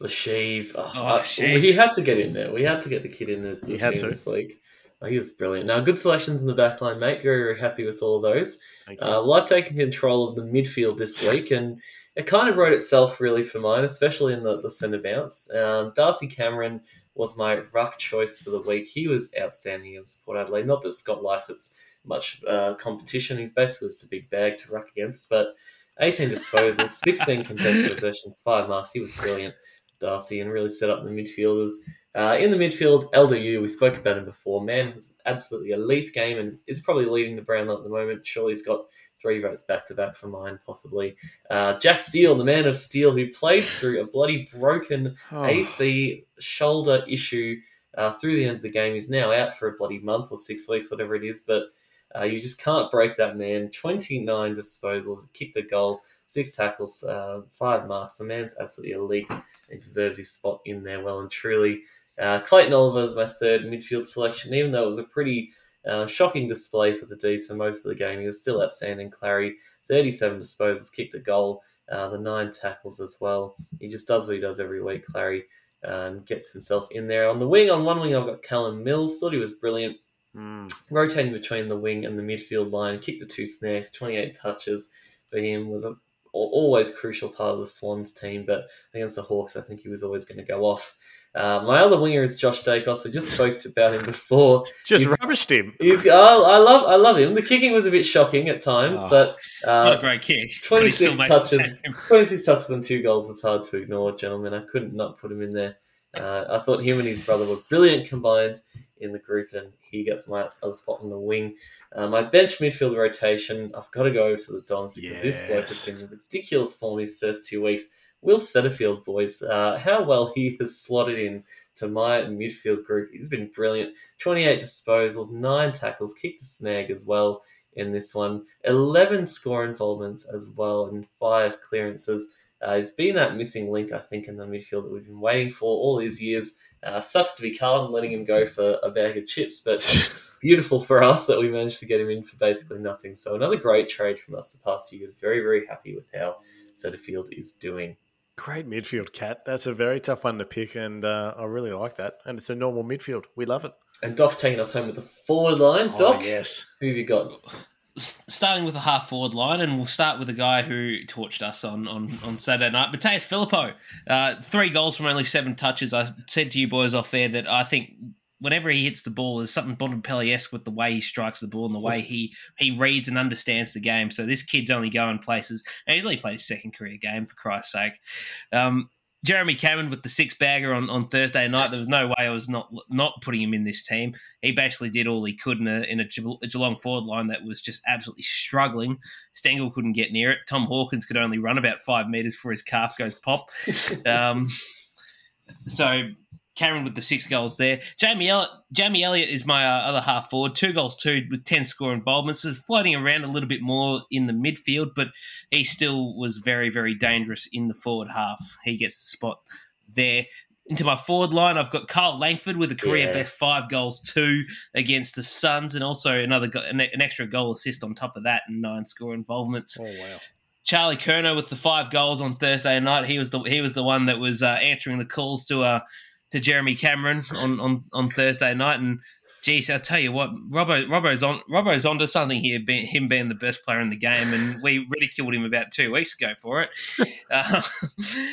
The Shees. Oh, oh he had to get in there. We had to get the kid in there. he had to. this league. Oh, he was brilliant. Now, good selections in the back line, mate. Very, very happy with all of those. Thank you. Uh, well, I've taken control of the midfield this week, and it kind of wrote itself really for mine, especially in the, the centre bounce. Um, Darcy Cameron was my ruck choice for the week. He was outstanding against Port Adelaide. Not that Scott Lycett's much uh, competition. He's basically just a big bag to ruck against, but 18 disposals, 16 contested possessions, five marks. He was brilliant, Darcy, and really set up the midfielders. Uh, in the midfield, LDU, we spoke about him before. Man has absolutely elite game and is probably leading the Brownlow at the moment. Surely he's got three votes back to back for mine, possibly. Uh, Jack Steele, the man of steel, who played through a bloody broken Oh, AC shoulder issue uh, through the end of the game. He's now out for a bloody month or six weeks, whatever it is. But uh, you just can't break that man. 29 disposals, kicked a goal, six tackles, uh, five marks. The man's absolutely elite and deserves his spot in there well and truly. Uh, Clayton Oliver is my third midfield selection, even though it was a pretty uh, shocking display for the D's for most of the game. He was still outstanding. Clary, 37 disposals, kicked a goal, uh, the nine tackles as well. He just does what he does every week, Clary, and gets himself in there. On the wing, on one wing, I've got Callum Mills. Thought he was brilliant, mm. rotating between the wing and the midfield line. Kicked the two snags, 28 touches for him. Was a, always crucial part of the Swans team, but against the Hawks, I think he was always going to go off. Uh, my other winger is Josh Daicos. We just spoke about him before. Just He's- rubbished him. He's, oh, I love, I love him. The kicking was a bit shocking at times, Oh. but Not a uh, great kick. 26 still touches, team. 26 touches and two goals was hard to ignore, gentlemen. I couldn't not put him in there. Uh, I thought him and his brother were brilliant combined in the group, and he gets my other spot on the wing. Uh, my bench midfield rotation, I've got to go to the Dons because this bloke has been in ridiculous form his first two weeks. Will Setterfield, boys, uh, how well he has slotted in to my midfield group. He's been brilliant. 28 disposals, 9 tackles, kicked a snag as well in this one. 11 score involvements as well, and 5 clearances. Uh, he's been that missing link, I think, in the midfield that we've been waiting for all these years. Uh, sucks to be Carlton letting him go for a bag of chips, but beautiful for us that we managed to get him in for basically nothing. So another great trade from us the past few years. Very, very happy with how Setterfield is doing. Great midfield, Cat. That's a very tough one to pick, and uh, I really like that. And it's a normal midfield. We love it. And Doc's taking us home with the forward line. Doc, Oh, yes. who have you got? Starting with a half forward line, and we'll start with a guy who torched us on, on, on Saturday night, Mattaes Phillipou. Uh, three goals from only seven touches. I said to you boys off air that I think whenever he hits the ball, there's something Bontempelli esque with the way he strikes the ball and the way he, he reads and understands the game. So this kid's only going places, and he's only played his second career game, for Christ's sake. Um, Jeremy Cameron with the six bagger on, on Thursday night. There was no way I was not not putting him in this team. He basically did all he could in a, in a Ge- a Geelong forward line that was just absolutely struggling. Stengle couldn't get near it. Tom Hawkins could only run about five meters before his calf goes pop. Um, so Cameron with the six goals there. Jamie Elliott, Jamie Elliott is my uh, other half forward. Two goals, two with ten score involvements. So floating around a little bit more in the midfield, but he still was very, very dangerous in the forward half. He gets the spot there. Into my forward line, I've got Kyle Langford with a career Yeah. best five goals, two against the Suns, and also another go- an, an extra goal assist on top of that, and nine score involvements. Oh, wow. Charlie Curnow with the five goals on Thursday night. He was the he was the one that was uh, answering the calls to uh to Jeremy Cameron on, on, on Thursday night. And geez, I'll tell you what, Robbo Robbo's on Robbo's onto something here. Being, him being the best player in the game, and we ridiculed him about two weeks ago for it. Uh,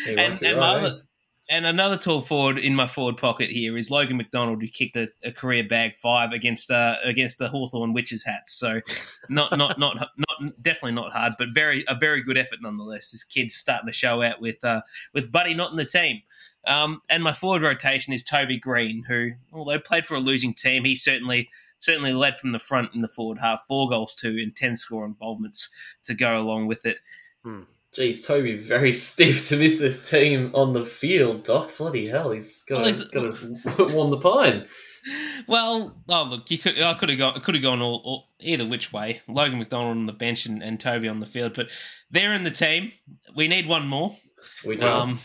and and right, eh? other. And another tall forward in my forward pocket here is Logan McDonald, who kicked a, a career bag five against uh, against the Hawthorn Witches hats. So not not not not definitely not hard, but very a very good effort nonetheless. This kid's starting to show out with uh, with Buddy not in the team. Um, and my forward rotation is Toby Greene, who although played for a losing team, he certainly certainly led from the front in the forward half, four goals two and ten score involvements to go along with it. Geez, Toby's very stiff to miss this team on the field, Doc. Bloody hell, he's got Well, to warm the pine. Well, oh look, you could I could have gone could have gone all, all either which way. Logan McDonald on the bench and, and Toby on the field, but they're in the team. We need one more. We do. Um,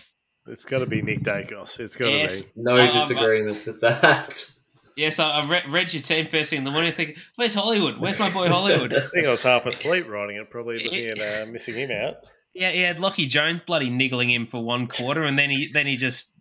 It's got to be Nick Daicos. It's got to Yes. be. no um, disagreements with that. yes, I, I read, read your team first thing in the morning. Thinking, where's Hollywood? Where's my boy Hollywood? I think I was half asleep writing it, probably looking at uh, missing him out. Yeah, he had Lachie Jones bloody niggling him for one quarter, and then he then he just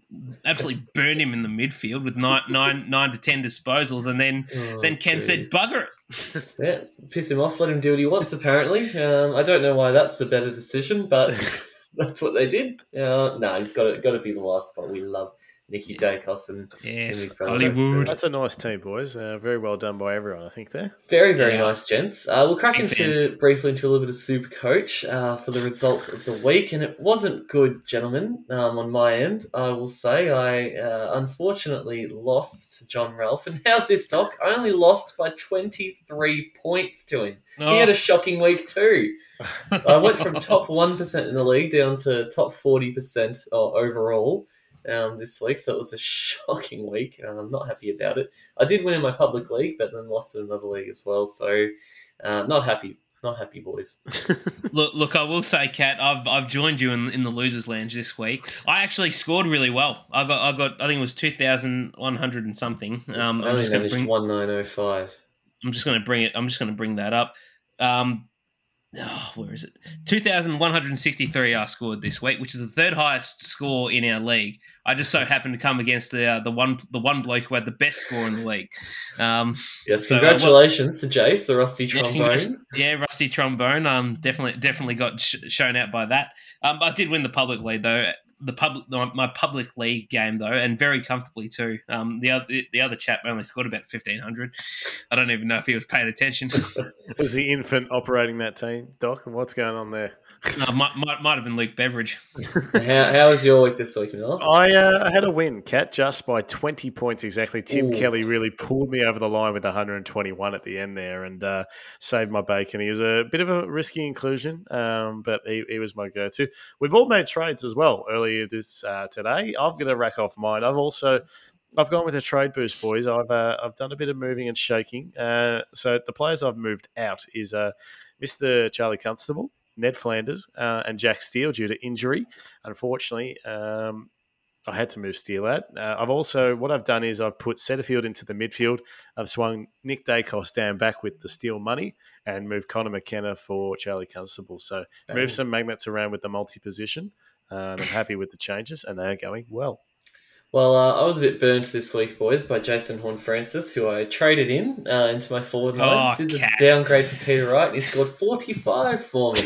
absolutely burned him in the midfield with nine, nine, nine to ten disposals, and then Oh, then Ken said, "Bugger it." Yeah, piss him off. Let him do what he wants. Apparently, um, I don't know why that's the better decision, but that's what they did. Uh, no, he's got to got to be the last spot. We love Nicky Daicos and Yes, and his brothers. Hollywood. That's a nice team, boys. Uh, very well done by everyone, I think, there. Very, very Yeah. nice, gents. Uh, we'll crack Big into briefly into a little bit of Super Coach uh, for the results of the week, and it wasn't good, gentlemen. Um, on my end, I will say I uh, unfortunately lost to John Ralph, and how's this, Doc? I only lost by twenty three points to him. Oh, He had a shocking week too. I went from top one percent in the league down to top forty percent overall um, this week, so it was a shocking week. I'm not happy about it. I did win in my public league, but then lost in another league as well. So uh, not happy, not happy, boys. Look, look, I will say, Kat, I've I've joined you in in the losers' lounge this week. I actually scored really well. I got I got I think it was two thousand one hundred and something. Um, I I'm just gonna bring one nine oh five. I'm just gonna bring it. I'm just gonna bring that up. Um, oh, where is it? Two thousand one hundred sixty three. I scored this week, which is the third highest score in our league. I just so happened to come against the uh, the one the one bloke who had the best score in the league. Um, Yes, So, uh, congratulations to Jace, the rusty trombone. Yeah, rusty trombone. Um, definitely, definitely got sh- shown out by that. Um, I did win the public lead though. The public, my public league game though, and very comfortably too. Um, the other, the other chap only scored about fifteen hundred. I don't even know if he was paying attention. Was the infant operating that team, Doc? What's going on there? Uh, might, might, might have been Luke Beveridge. how, how was your week this week, Miller? I, uh, I had a win, Cat, just by 20 points exactly. Tim Ooh. Kelly really pulled me over the line with 121 at the end there and uh, saved my bacon. He was a bit of a risky inclusion, um, but he, he was my go to. We've all made trades as well earlier this uh, today. I've got to rack off mine. I've also. I've gone with a trade boost, boys. I've uh, I've done a bit of moving and shaking. Uh, so the players I've moved out is uh, Mr. Charlie Constable, Ned Flanders, uh, and Jack Steele due to injury. Unfortunately, um, I had to move Steele out. Uh, I've also what I've done is I've put Setterfield into the midfield. I've swung Nick Daicos down back with the Steele money and moved Connor McKenna for Charlie Constable. So move some magnets around with the multi position. Uh, I'm happy with the changes, and they are going well. Well, uh, I was a bit burnt this week, boys, by Jason Horne-Francis, who I traded in uh, into my forward line. Oh, Did the cat. downgrade for Peter Wright, and he scored 45 for me.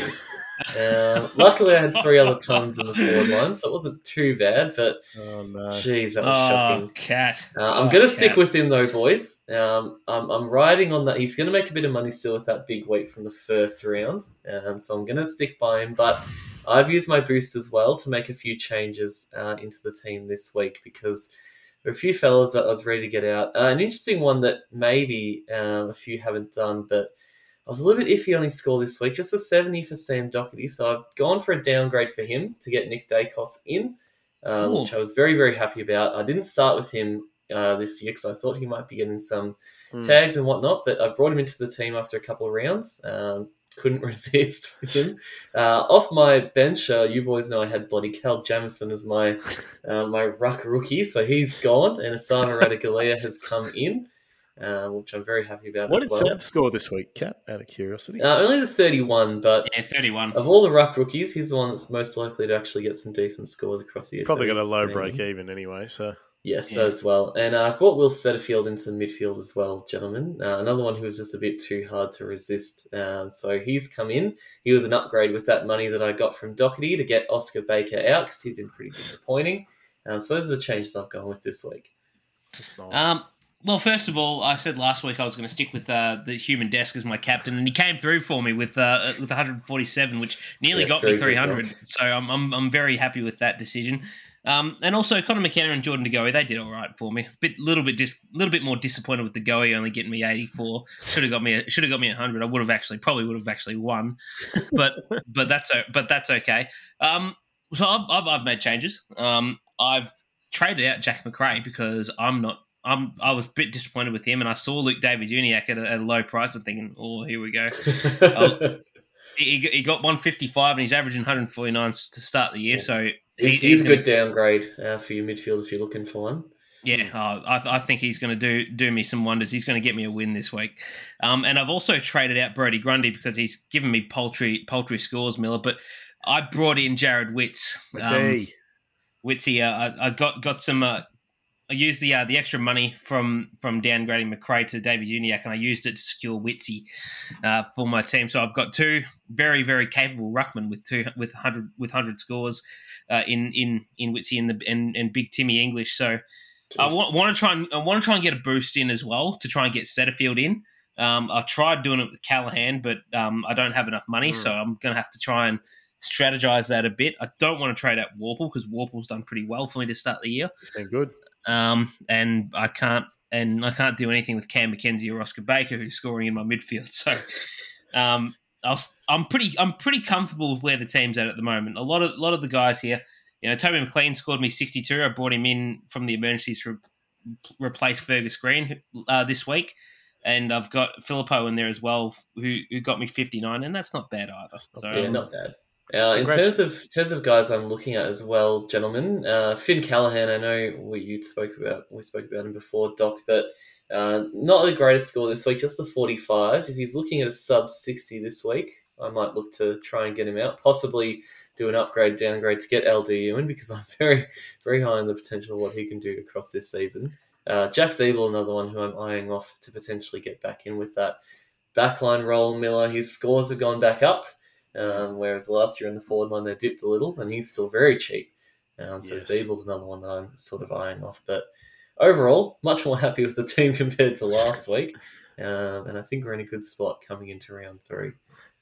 Uh, luckily, I had three other tons in the forward line, so it wasn't too bad, but Oh no! jeez, that was Oh, shocking. cat. Uh, I'm Oh, going to stick with him, though, boys. Um, I'm, I'm riding on that. He's going to make a bit of money still with that big week from the first round, um, so I'm going to stick by him, but I've used my boost as well to make a few changes uh, into the team this week because there are a few fellas that I was ready to get out. Uh, an interesting one that maybe um, a few haven't done, but I was a little bit iffy on his score this week. Just a 70 for Sam Doherty, so I've gone for a downgrade for him to get Nick Daicos in, um, which I was very, very happy about. I didn't start with him uh, this year because I thought he might be getting some Hmm. tags and whatnot, but I brought him into the team after a couple of rounds. Um, couldn't resist with him. Uh, off my bench, uh, you boys know I had bloody Cal Jamison as my uh, my ruck rookie, so he's gone, and Asana Radicalea has come in, uh, which I'm very happy about What did as well. Sam score this week, Cat? Out of curiosity. Uh, only the 31, but Yeah, 31. of all the ruck rookies, he's the one that's most likely to actually get some decent scores across the year. Probably got a low staying break even anyway. So Yes, Yeah. as well. And uh, I brought Will Setterfield into the midfield as well, gentlemen. Uh, another one who was just a bit too hard to resist. Um, so he's come in. He was an upgrade with that money that I got from Doherty to get Oscar Baker out because he'd been pretty disappointing. Um, so those are the changes I've gone with this week. that's nice. Um, well, first of all, I said last week I was going to stick with uh, the human desk as my captain, and he came through for me with uh, with 147, which nearly Yes, got me 300. So I'm, I'm I'm very happy with that decision. Um, and also Connor McKenna and Jordan DeGoey, they did all right for me. Bit little bit dis- little bit more disappointed with the DeGoey only getting me 84. Should have got me should have got me 100. I would have actually probably would have actually won, but but that's but that's okay. Um, so I've, I've I've made changes. Um, I've traded out Jack Macrae because I'm not. I'm, I was a bit disappointed with him, and I saw Luke Davies-Uniacke at a, at a low price. I'm thinking, oh, here we go. Oh. He, he got 155, and he's averaging 149 to start the year. So he- he's, he's a gonna- good downgrade uh, for your midfield if you're looking for one. Yeah, uh, I, I think he's going to do do me some wonders. He's going to get me a win this week. Um, and I've also traded out Brodie Grundy because he's given me poultry poultry scores, Miller. But I brought in Jarrod Witts. Let's Um, see. Witsy. Uh, I, I got got some. Uh, I used the uh, the extra money from from downgrading Macrae to Davies-Uniacke, and I used it to secure Witsy uh, for my team. So I've got two very very capable ruckmen with two with hundred with hundred scores uh, in in in Witsy and the and, and Big Timmy English. So I want, want to try and I want to try and get a boost in as well to try and get Setterfield in. Um, I tried doing it with Callaghan, but um, I don't have enough money, mm. so I'm going to have to try and strategize that a bit. I don't want to trade out Warple because Warple's done pretty well for me to start the year. It's been good. Um, and I can't and I can't do anything with Cam Mackenzie or Oscar Baker who's scoring in my midfield. So um, i am pretty I'm pretty comfortable with where the team's at at the moment. A lot of a lot of the guys here, you know, Toby McLean scored me 62. I brought him in from the emergencies to re- replace Fergus Greene uh, this week. And I've got Phillipou in there as well, who, who got me 59, and that's not bad either. So, yeah, not bad. Uh, in terms of in terms of guys I'm looking at as well, gentlemen, uh, Finn Callaghan. I know we you spoke about we spoke about him before, Doc, but uh, not the greatest score this week, just the 45. If he's looking at a sub 60 this week, I might look to try and get him out. Possibly do an upgrade, downgrade to get LDU in because I'm very very high on the potential of what he can do across this season. Uh, Jack Ziebell, another one who I'm eyeing off to potentially get back in with that backline role. Miller, his scores have gone back up. Um, whereas last year in the forward line they dipped a little, and he's still very cheap. Um, so yes. Ziebell's another one that I'm sort of eyeing off. But overall, much more happy with the team compared to last week. Um, and I think we're in a good spot coming into round three.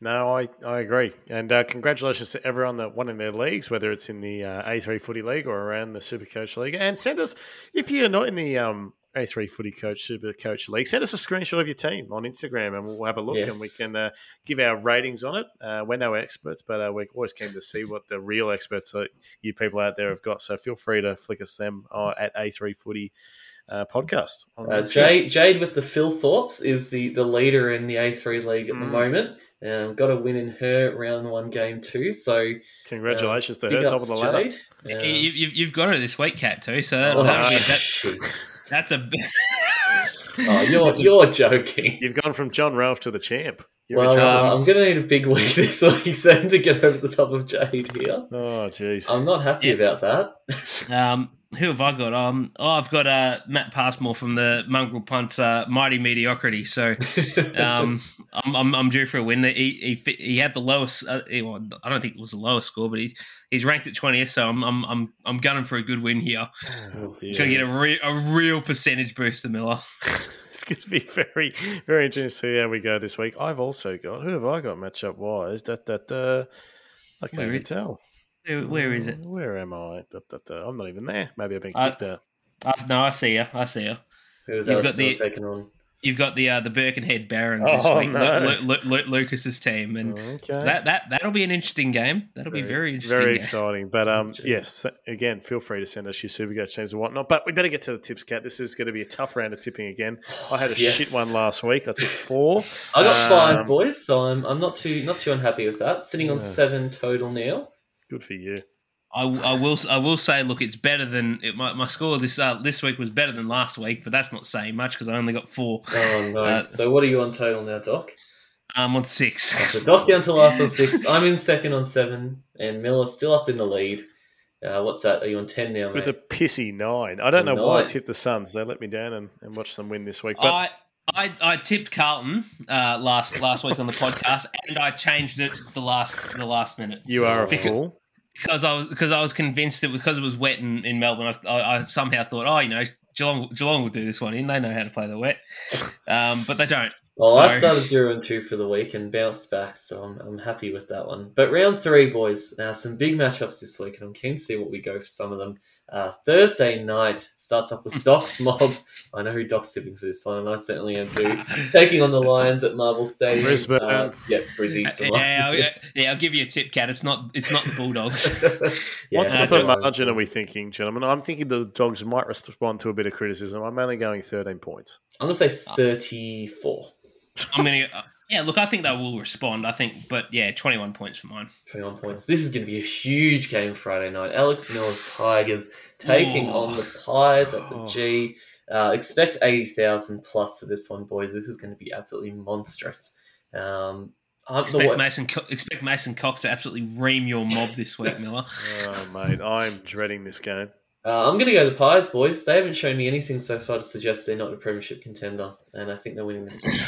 No, I, I agree. And uh, congratulations to everyone that won in their leagues, whether it's in the uh, A3 Footy League or around the Super Coach League. And send us, if you're not in the um, a3 Footy Coach Super Coach League. Send us a screenshot of your team on Instagram and we'll have a look yes. and we can uh, give our ratings on it. Uh, we're no experts, but uh, we're always keen to see what the real experts that you people out there have got. So feel free to flick us them uh, at A3 Footy. Uh, podcast. Uh, Jade, Jade with the Phil Thorpes is the, the leader in the A3 league at mm. the moment. Um, got a win in her round one game too. So congratulations to her, top of the ladder. Um, you, have got her this week, Cat too. So that'll, oh, that, that's a. oh, you're you're joking. You've gone from John Ralph to the champ. You're well, uh, I'm going to need a big week this week then to get over the top of Jade here. Oh, jeez. I'm not happy yeah. about that. um, who have I got? Um, oh, I've got uh, Matt Passmore from the Mongrel Punt uh, Mighty Mediocrity. So um, I'm, I'm, I'm, due for a win. He, he, he had the lowest, uh, well, I don't think it was the lowest score, but he's, he's ranked at 20th. So I'm, I'm, I'm, I'm gunning for a good win here. Oh, Going to get a, re- a real percentage boost to Miller. it's going to be very, very interesting to see how we go this week. I've also got, who have I got matchup wise? That, that, uh, I can't even tell. Where is it? Where am I? Da, da, da. I'm not even there. Maybe I've been kicked I, out. I, no, I see you. I see you. You've got the taken on? You've got the uh, the Birkenhead Barons oh, this week, no. Lu- Lu- Lu- Lucas's team, and okay. that that that'll be an interesting game. That'll very, be very interesting, very exciting. But um, yes, again, feel free to send us your Super Coach teams and whatnot. But we better get to the tips, Cat. This is going to be a tough round of tipping again. I had a yes. shit one last week. I took four. I got um, five, boys, so I'm I'm not too not too unhappy with that. Sitting on seven total now. Good for you. I, I will I will say, look, it's better than it, my, my score this uh, this week was better than last week, but that's not saying much because I only got four. Oh no! Uh, so what are you on total now, Doc? I'm on six. Oh, so Doc down to last on six. I'm in second on seven, and Miller's still up in the lead. Uh, what's that? Are you on ten now, mate? With a pissy nine. I don't know nine. why I tipped the Suns. They let me down and, and watched them win this week. But I, I, I tipped Carlton uh, last last week on the podcast, and I changed it the last the last minute. You are a because, fool because I was because I was convinced that because it was wet in, in Melbourne, I, I, I, somehow thought, oh, you know, Geelong Geelong will do this one in. They know how to play the wet, um, but they don't. Well, so. I started zero and two for the week and bounced back, so I'm, I'm happy with that one. But round three, boys, now some big matchups this week, and I'm keen to see what we go for some of them. Uh, Thursday night starts off with Doc's Mob. I know who Doc's tipping for this one, and I certainly am too. Taking on the Lions at Marvel Stadium. Brisbane. Uh, yeah, Brizzy. yeah, I'll, yeah, I'll give you a tip, Cat. It's not it's not the Bulldogs. yeah, what type of margin are we thinking, gentlemen? I'm thinking the Dogs might respond to a bit of criticism. I'm only going 13 points. I'm going to say 34. I'm gonna. Uh, yeah, look, I think they will respond. I think, but yeah, 21 points for mine. 21 points. This is going to be a huge game Friday night. Alex Miller's Tigers taking Ooh. on the Pies at the G. Uh, expect 80,000 plus for this one, boys. This is going to be absolutely monstrous. Um, Expect wa- Mason, Co- expect Mason Cox to absolutely ream your mob this week, Miller. Oh, mate, I'm dreading this game. Uh, I'm going to go the Pies, boys. They haven't shown me anything so far to suggest they're not a premiership contender, and I think they're winning this. one.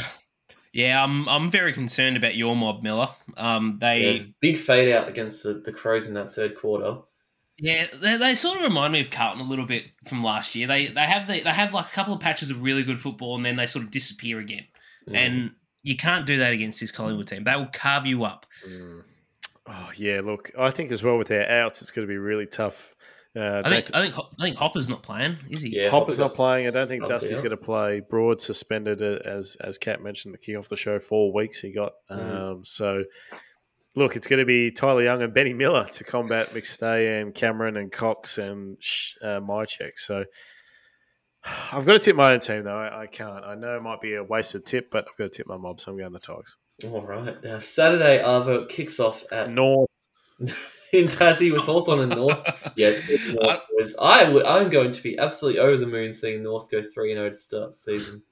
Yeah, I'm I'm very concerned about your mob, Miller. Um, they Yeah, big fade out against the, the Crows in that third quarter. Yeah, they, they sort of remind me of Carlton a little bit from last year. They they have the, they have like a couple of patches of really good football, and then they sort of disappear again. Mm. And you can't do that against this Collingwood team. They will carve you up. Mm. Oh yeah, look, I think as well with their outs, it's going to be really tough. Uh, I think Nathan- I think I think Hopper's not playing, is he? Yeah, Hopper's Hopper not playing. I don't think Dusty's going to play. Broad suspended uh, as as Kat mentioned the kick off the show. Four weeks he got. Mhm. Um, so look, it's going to be Tylar Young and Benny Miller to combat McStay and Cameron and Cox and uh, Mihocek. So I've got to tip my own team though. I, I can't. I know it might be a wasted tip, but I've got to tip my mob. So I'm going the Tigers. All right. Uh, Saturday, Arvo kicks off at North. in Tassie with Hawthorn and North. Yeah, good North, boys. I w- I'm going to be absolutely over the moon seeing North go 3 0 to start the season.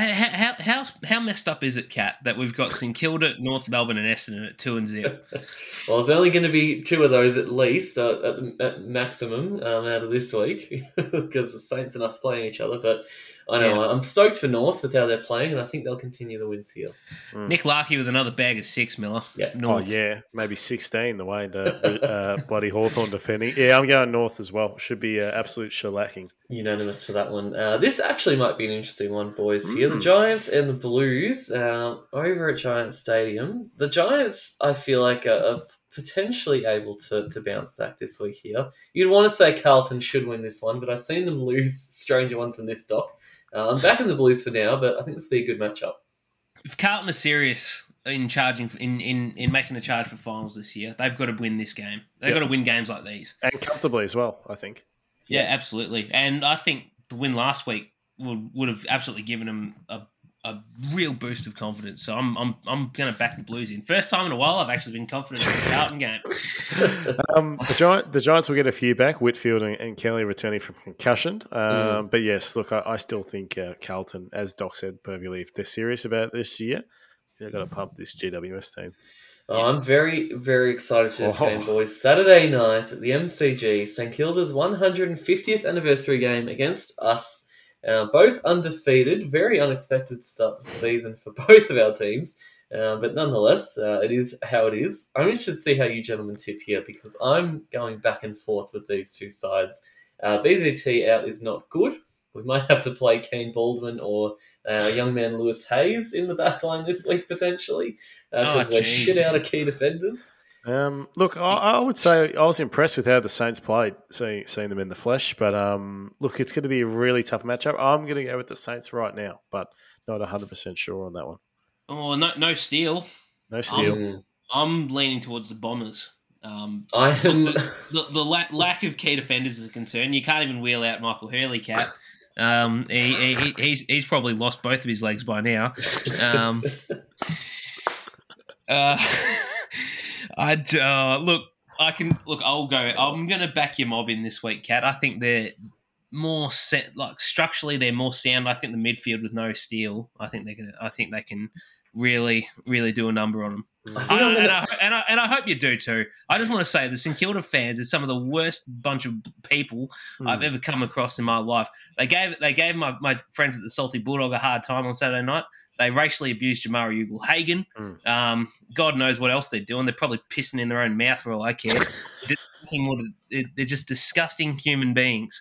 How, how how messed up is it, Cat, that we've got St Kilda, North Melbourne, and Essendon at two and zero? Well, there's only going to be two of those at least, uh, at, the, at maximum, um, out of this week, because the Saints and us playing each other. But I know Yeah. I'm stoked for North with how they're playing, and I think they'll continue the wins here. Nick Larkey with another bag of six, Miller. Yeah. Oh yeah, maybe sixteen. The way the, the uh, bloody Hawthorn defending. Yeah, I'm going North as well. Should be uh, absolute shellacking. Unanimous for that one. Uh, this actually might be an interesting one, boys. Here, the Mm. Giants and the Blues um, over at Giants Stadium. The Giants, I feel like, are, are potentially able to, to bounce back this week here. You'd want to say Carlton should win this one, but I've seen them lose stranger ones in this doc. Uh, I'm backing the Blues for now, but I think this will be a good matchup. If Carlton are serious in charging in, in, in making a charge for finals this year, they've got to win this game. They've Yep. got to win games like these. And comfortably as well, I think. Yeah, absolutely. And I think the win last week would would have absolutely given them a, a real boost of confidence. So I'm I'm I'm going to back the Blues in. First time in a while I've actually been confident in the Carlton game. Um, the, Giant, the Giants will get a few back, Whitfield and, and Kelly returning from concussion. Um, But yes, look, I, I still think uh, Carlton, as Doc said perfectly, if they're serious about this year, they're going to pump this GWS team. Oh, I'm very, very excited for this Oh. game, boys. Saturday night at the MCG, St Kilda's 150th anniversary game against us. Uh, both undefeated, very unexpected to start the season for both of our teams. Uh, but nonetheless, uh, it is how it is. I'm interested to see how you gentlemen tip here because I'm going back and forth with these two sides. Uh, BZT out is not good. We might have to play Kaine Baldwin or uh, young man Lewis Hayes in the back line this week potentially because Oh, we're shit out of key defenders. Um, look, I, I would say I was impressed with how the Saints played, seeing, seeing them in the flesh. But um, look, it's going to be a really tough matchup. I'm going to go with the Saints right now, but not 100% sure on that one. Oh, no no steal. No steal. I'm leaning towards the Bombers. Um, I am. Look, the, the la- lack of key defenders is a concern. You can't even wheel out Michael Hurley, cat. Um, he, he, he- he's he's probably lost both of his legs by now. Um, uh, I uh, look. I can look. I'll go. I'm going to back your mob in this week, cat. I think they're more set. Like structurally, they're more sound. I think the midfield with no steel. I think they can. I think they can really, really do a number on them. I I, I'm and, I, and, I, and I hope you do too. I just want to say the St Kilda fans are some of the worst bunch of people Hmm. I've ever come across in my life. They gave they gave my, my friends at the Salty Bulldog a hard time on Saturday night. They racially abused Jamarra Ugle-Hagan. Hmm. Um, God knows what else they're doing. They're probably pissing in their own mouth for all I care. Just thinking what- they're just disgusting human beings.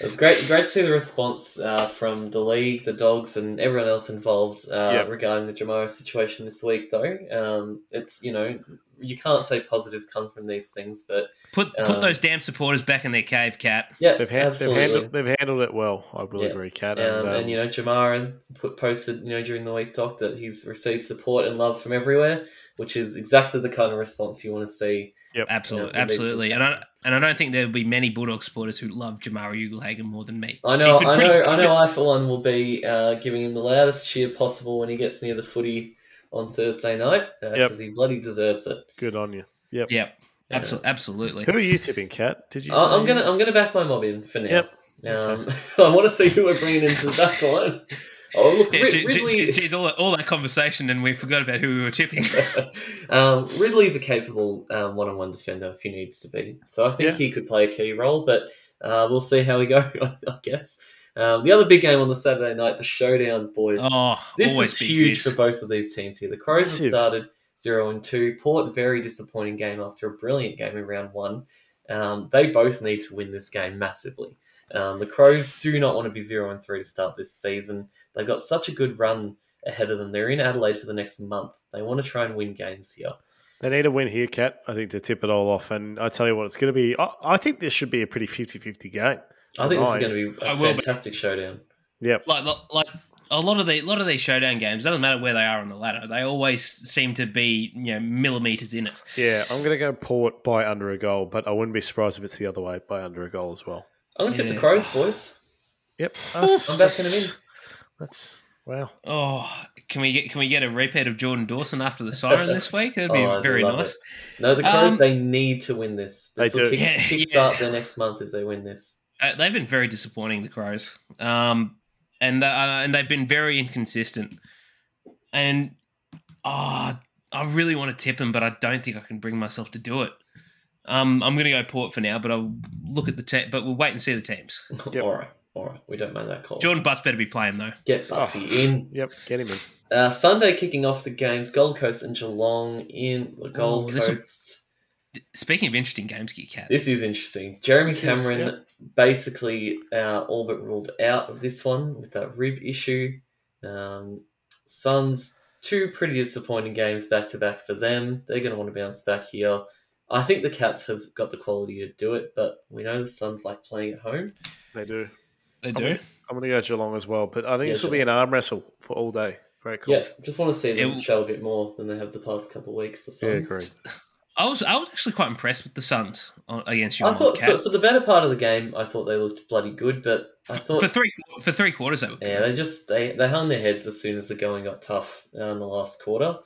it was great. Great to see the response uh, from the league, the dogs, and everyone else involved uh, Yep. regarding the Jamarra situation this week. Though um, it's you know you can't say positives come from these things, but Put Um, put those damn supporters back in their cave, cat. yeah, They've, ha- they've, handled, they've handled it well. I will Yeah. agree, Kat. Um, And, um, and you know, Jamarra put posted you know during the week, Doc, that he's received support and love from everywhere, which is exactly the kind of response you want to see. Absolutely, Yeah, it makes absolutely. And I and I don't think there will be many Bulldog supporters who love Jamarra Ugle-Hagan more than me. I know, He's been I know, he's I been- know. I for one will be uh, giving him the loudest cheer possible when he gets near the footy on Thursday night because Yep. he bloody deserves it. good on you. Yep. Yep, Yeah. absolutely, absolutely. Who are you tipping, Kat? Did you? I- say I'm gonna, I'm gonna back my mob in for now. Yep. Um, I want to see who we're bringing into the back line. Oh, look, Yeah, Rid- gee- gee- Ridley. geez, all, that, all that conversation, and we forgot about who we were tipping. um, Ridley's a capable um, one-on-one defender if he needs to be. So I think Yeah. he could play a key role, but uh, we'll see how we go. I guess. Um, the other big game on the Saturday night, the showdown, boys. oh, this is huge this. for both of these teams here. The Crows Massive. have started zero and two. Port very disappointing game after a brilliant game in round one. Um, they both need to win this game massively. Um, the Crows do not want to be zero and three to start this season. They've got such a good run ahead of them. They're in Adelaide for the next month. They want to try and win games here. They need a win here, Cat. I think to tip it all off. And I tell you what, it's going to be. I, I think this should be a pretty 50-50 game. I think this is going to be a I will be. fantastic showdown. Yep. like like a lot of the a lot of these showdown games doesn't matter where they are on the ladder. They always seem to be you know millimeters in it. Yeah, I'm going to go Port by under a goal, but I wouldn't be surprised if it's the other way by under a goal as well. I'm going to tip the Crows, boys. Yep. I'm backing them in. That's wow. Oh, can we get can we get a repeat of Jordan Dawson after the siren this week? That'd be Oh, very nice. it. No, the Crows, Um, they need to win this. They This will do. Kick, Yeah, kickstart yeah. their next month if they win this. Uh, they've been very disappointing, the Crows, um, and uh, and they've been very inconsistent. And oh, I really want to tip them, but I don't think I can bring myself to do it. Um, I'm going to go Port for now, but I'll look at the te- but we'll wait and see the teams. Yep. all right, all right. We don't mind that call. Jordon Butts better be playing though. Get Butsy Oh. in. Yep. Get him in. Uh, Sunday kicking off the games, Gold Coast and Geelong in the Gold Oh, this will- Coast. Speaking of interesting games, Kit Kat. This is interesting. Jeremy This is- Cameron basically uh, all but ruled out of this one with that rib issue. Um, Suns, two pretty disappointing games back to back for them. They're going to want to bounce back here. I think the Cats have got the quality to do it, but we know the Suns like playing at home. They do. They I'm do. I'm going to go Geelong as well, but I think Yeah, this will be an arm wrestle for all day. Great call. Yeah, just want to see them It- show a bit more than they have the past couple of weeks. The Yeah, Suns. agreed. I was I was actually quite impressed with the Suns against you. I thought for, for the better part of the game, I thought they looked bloody good, but I thought for three for three quarters they were good. Yeah, they just they, they hung their heads as soon as the going got tough uh, in the last quarter.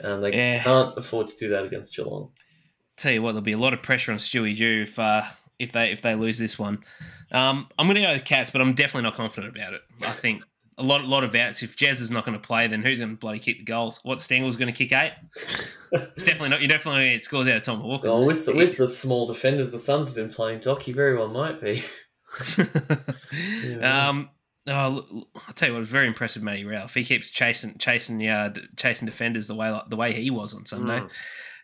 and they Yeah. can't afford to do that against Geelong. Tell you what, there'll be a lot of pressure on Stewie Dew if uh, if they if they lose this one. Um, I'm going to go with Cats, but I'm definitely not confident about it. I think a lot lot of outs. If Jazz is not going to play, then who's going to bloody kick the goals? What Stengle's going to kick eight? It's definitely not. You're definitely going to get scores out of Tom Hawkins. Well, with the, with the small defenders the Suns have been playing, Doc, he very well might be. um, oh, I'll tell you what, it was very impressive, Matty Ralph. He keeps chasing, chasing, yeah, chasing defenders the way the way he was on Sunday. Mm.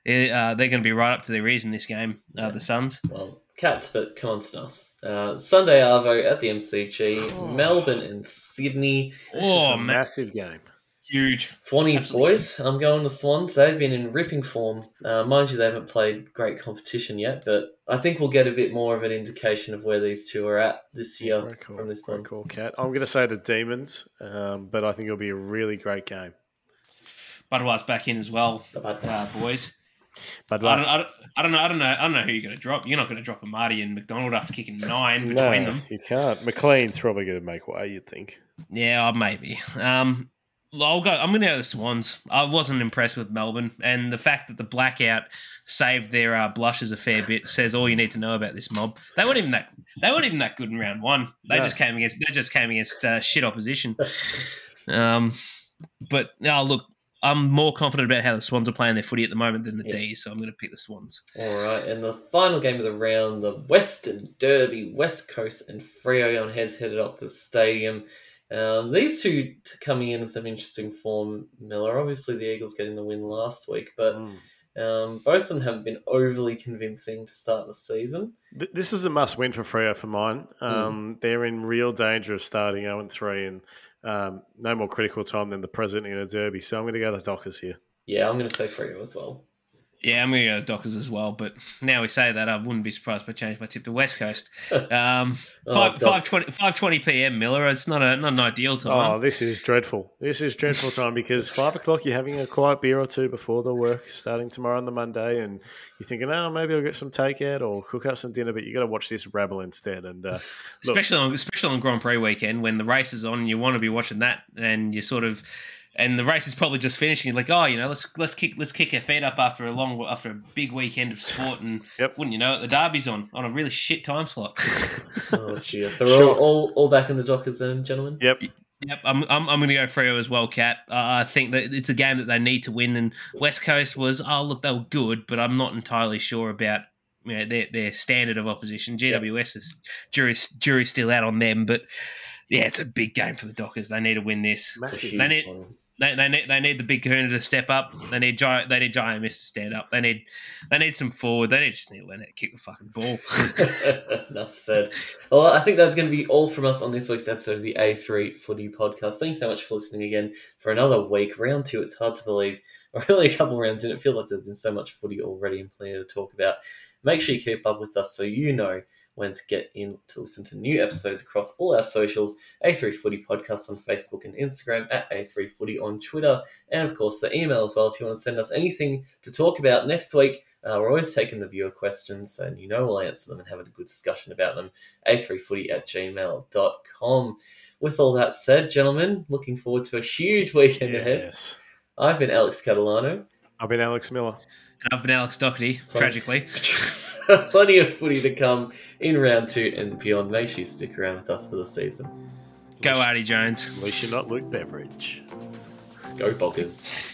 Yeah, uh, they're going to be right up to their ears in this game. Uh, the Suns. Well, Cats, but come on, Snuss. Uh, Sunday Arvo at the MCG, Oh. Melbourne and Sydney. This is Oh, a man. massive game. Huge. Swannies Absolutely. boys. I'm going to Swans. They've been in ripping form. Uh, mind you, they haven't played great competition yet, but I think we'll get a bit more of an indication of where these two are at this year Great call. from this Great one. call, Cat. I'm going to say the Demons, um, but I think it'll be a really great game. Budweiser's back in as well, But uh, boys. But I don't, I, don't, I don't know. I don't know. I don't know who you're going to drop. You're not going to drop a Marty and McDonald after kicking nine no, between them. you can't. McLean's probably going to make way. You'd think. Yeah, maybe. Um, I'll go. I'm going to go the Swans. I wasn't impressed with Melbourne, and the fact that the blackout saved their uh, blushes a fair bit says all you need to know about this mob. They weren't even that. They weren't even that good in round one. They No. just came against. They just came against uh, shit opposition. Um, but no, look, I'm more confident about how the Swans are playing their footy at the moment than the Yeah. D's, so I'm going to pick the Swans. All right, and the final game of the round, the Western Derby, West Coast and Freo on heads headed up to stadium. Um, these two t- coming in in some interesting form, Miller. Obviously, the Eagles getting the win last week, but Mm. um, both of them haven't been overly convincing to start the season. Th- This is a must win for Freo for mine. Um, They're in real danger of starting 0 3 and um, no more critical time than the present in a derby. So I'm going to go the Dockers here. Yeah, I'm going to say Freo as well. Yeah, I'm going to go with Dockers as well. But now we say that, I wouldn't be surprised if I changed my tip to West Coast. Um, Oh, five, Doc. 520, 520 p.m. Miller. It's not a not an ideal time. Oh, this is dreadful. This is dreadful time because five o'clock you're having a quiet beer or two before the work starting tomorrow on the Monday, and you're thinking, oh, maybe I'll get some takeout or cook up some dinner, but you got to watch this rabble instead. And uh, especially on especially on Grand Prix weekend when the race is on, you want to be watching that, and you sort of. And the race is probably just finishing. You're like, oh, you know, let's let's kick let's kick our feet up after a long after a big weekend of sport, and Yep. wouldn't you know it, the derby's on on a really shit time slot. Oh, cheers. So we're all, all, all back in the Dockers then, gentlemen? yep, Yep, I'm, I'm, I'm going to go Freo as well, Cat. Uh, I think that it's a game that they need to win, and West Coast was, oh, look, they were good, but I'm not entirely sure about you know, their, their standard of opposition. GWS is jury, jury still out on them, but yeah, it's a big game for the Dockers. They need to win this. Massive. They need, they, they need they need the big kahuna to step up. They need Jye, they need Jye Amiss to stand up. They need they need some forward. They need, just need Leonard to kick the fucking ball. Enough said. Well, I think that's going to be all from us on this week's episode of the A3 Footy Podcast. Thanks so much for listening again for another week. Round two, it's hard to believe. We're only a couple rounds in. It feels like there's been so much footy already and plenty to talk about. Make sure you keep up with us so you know when to get in to listen to new episodes across all our socials A3 Footy Podcast on Facebook and Instagram, at A3 Footy on Twitter, and of course the email as well if you want to send us anything to talk about next week. Uh, we're always taking the viewer questions, and you know we'll answer them and have a good discussion about them. A3footy at gmail.com. With all that said, gentlemen, looking forward to a huge weekend ahead. I've been Alex Catalano. I've been Alex Miller. And I've been Alex Doherty, tragically. Plenty of footy to come in round two and beyond. Make sure you stick around with us for the season. Go, Artie Jones. At least you're not Luke Beveridge. Go Boggers.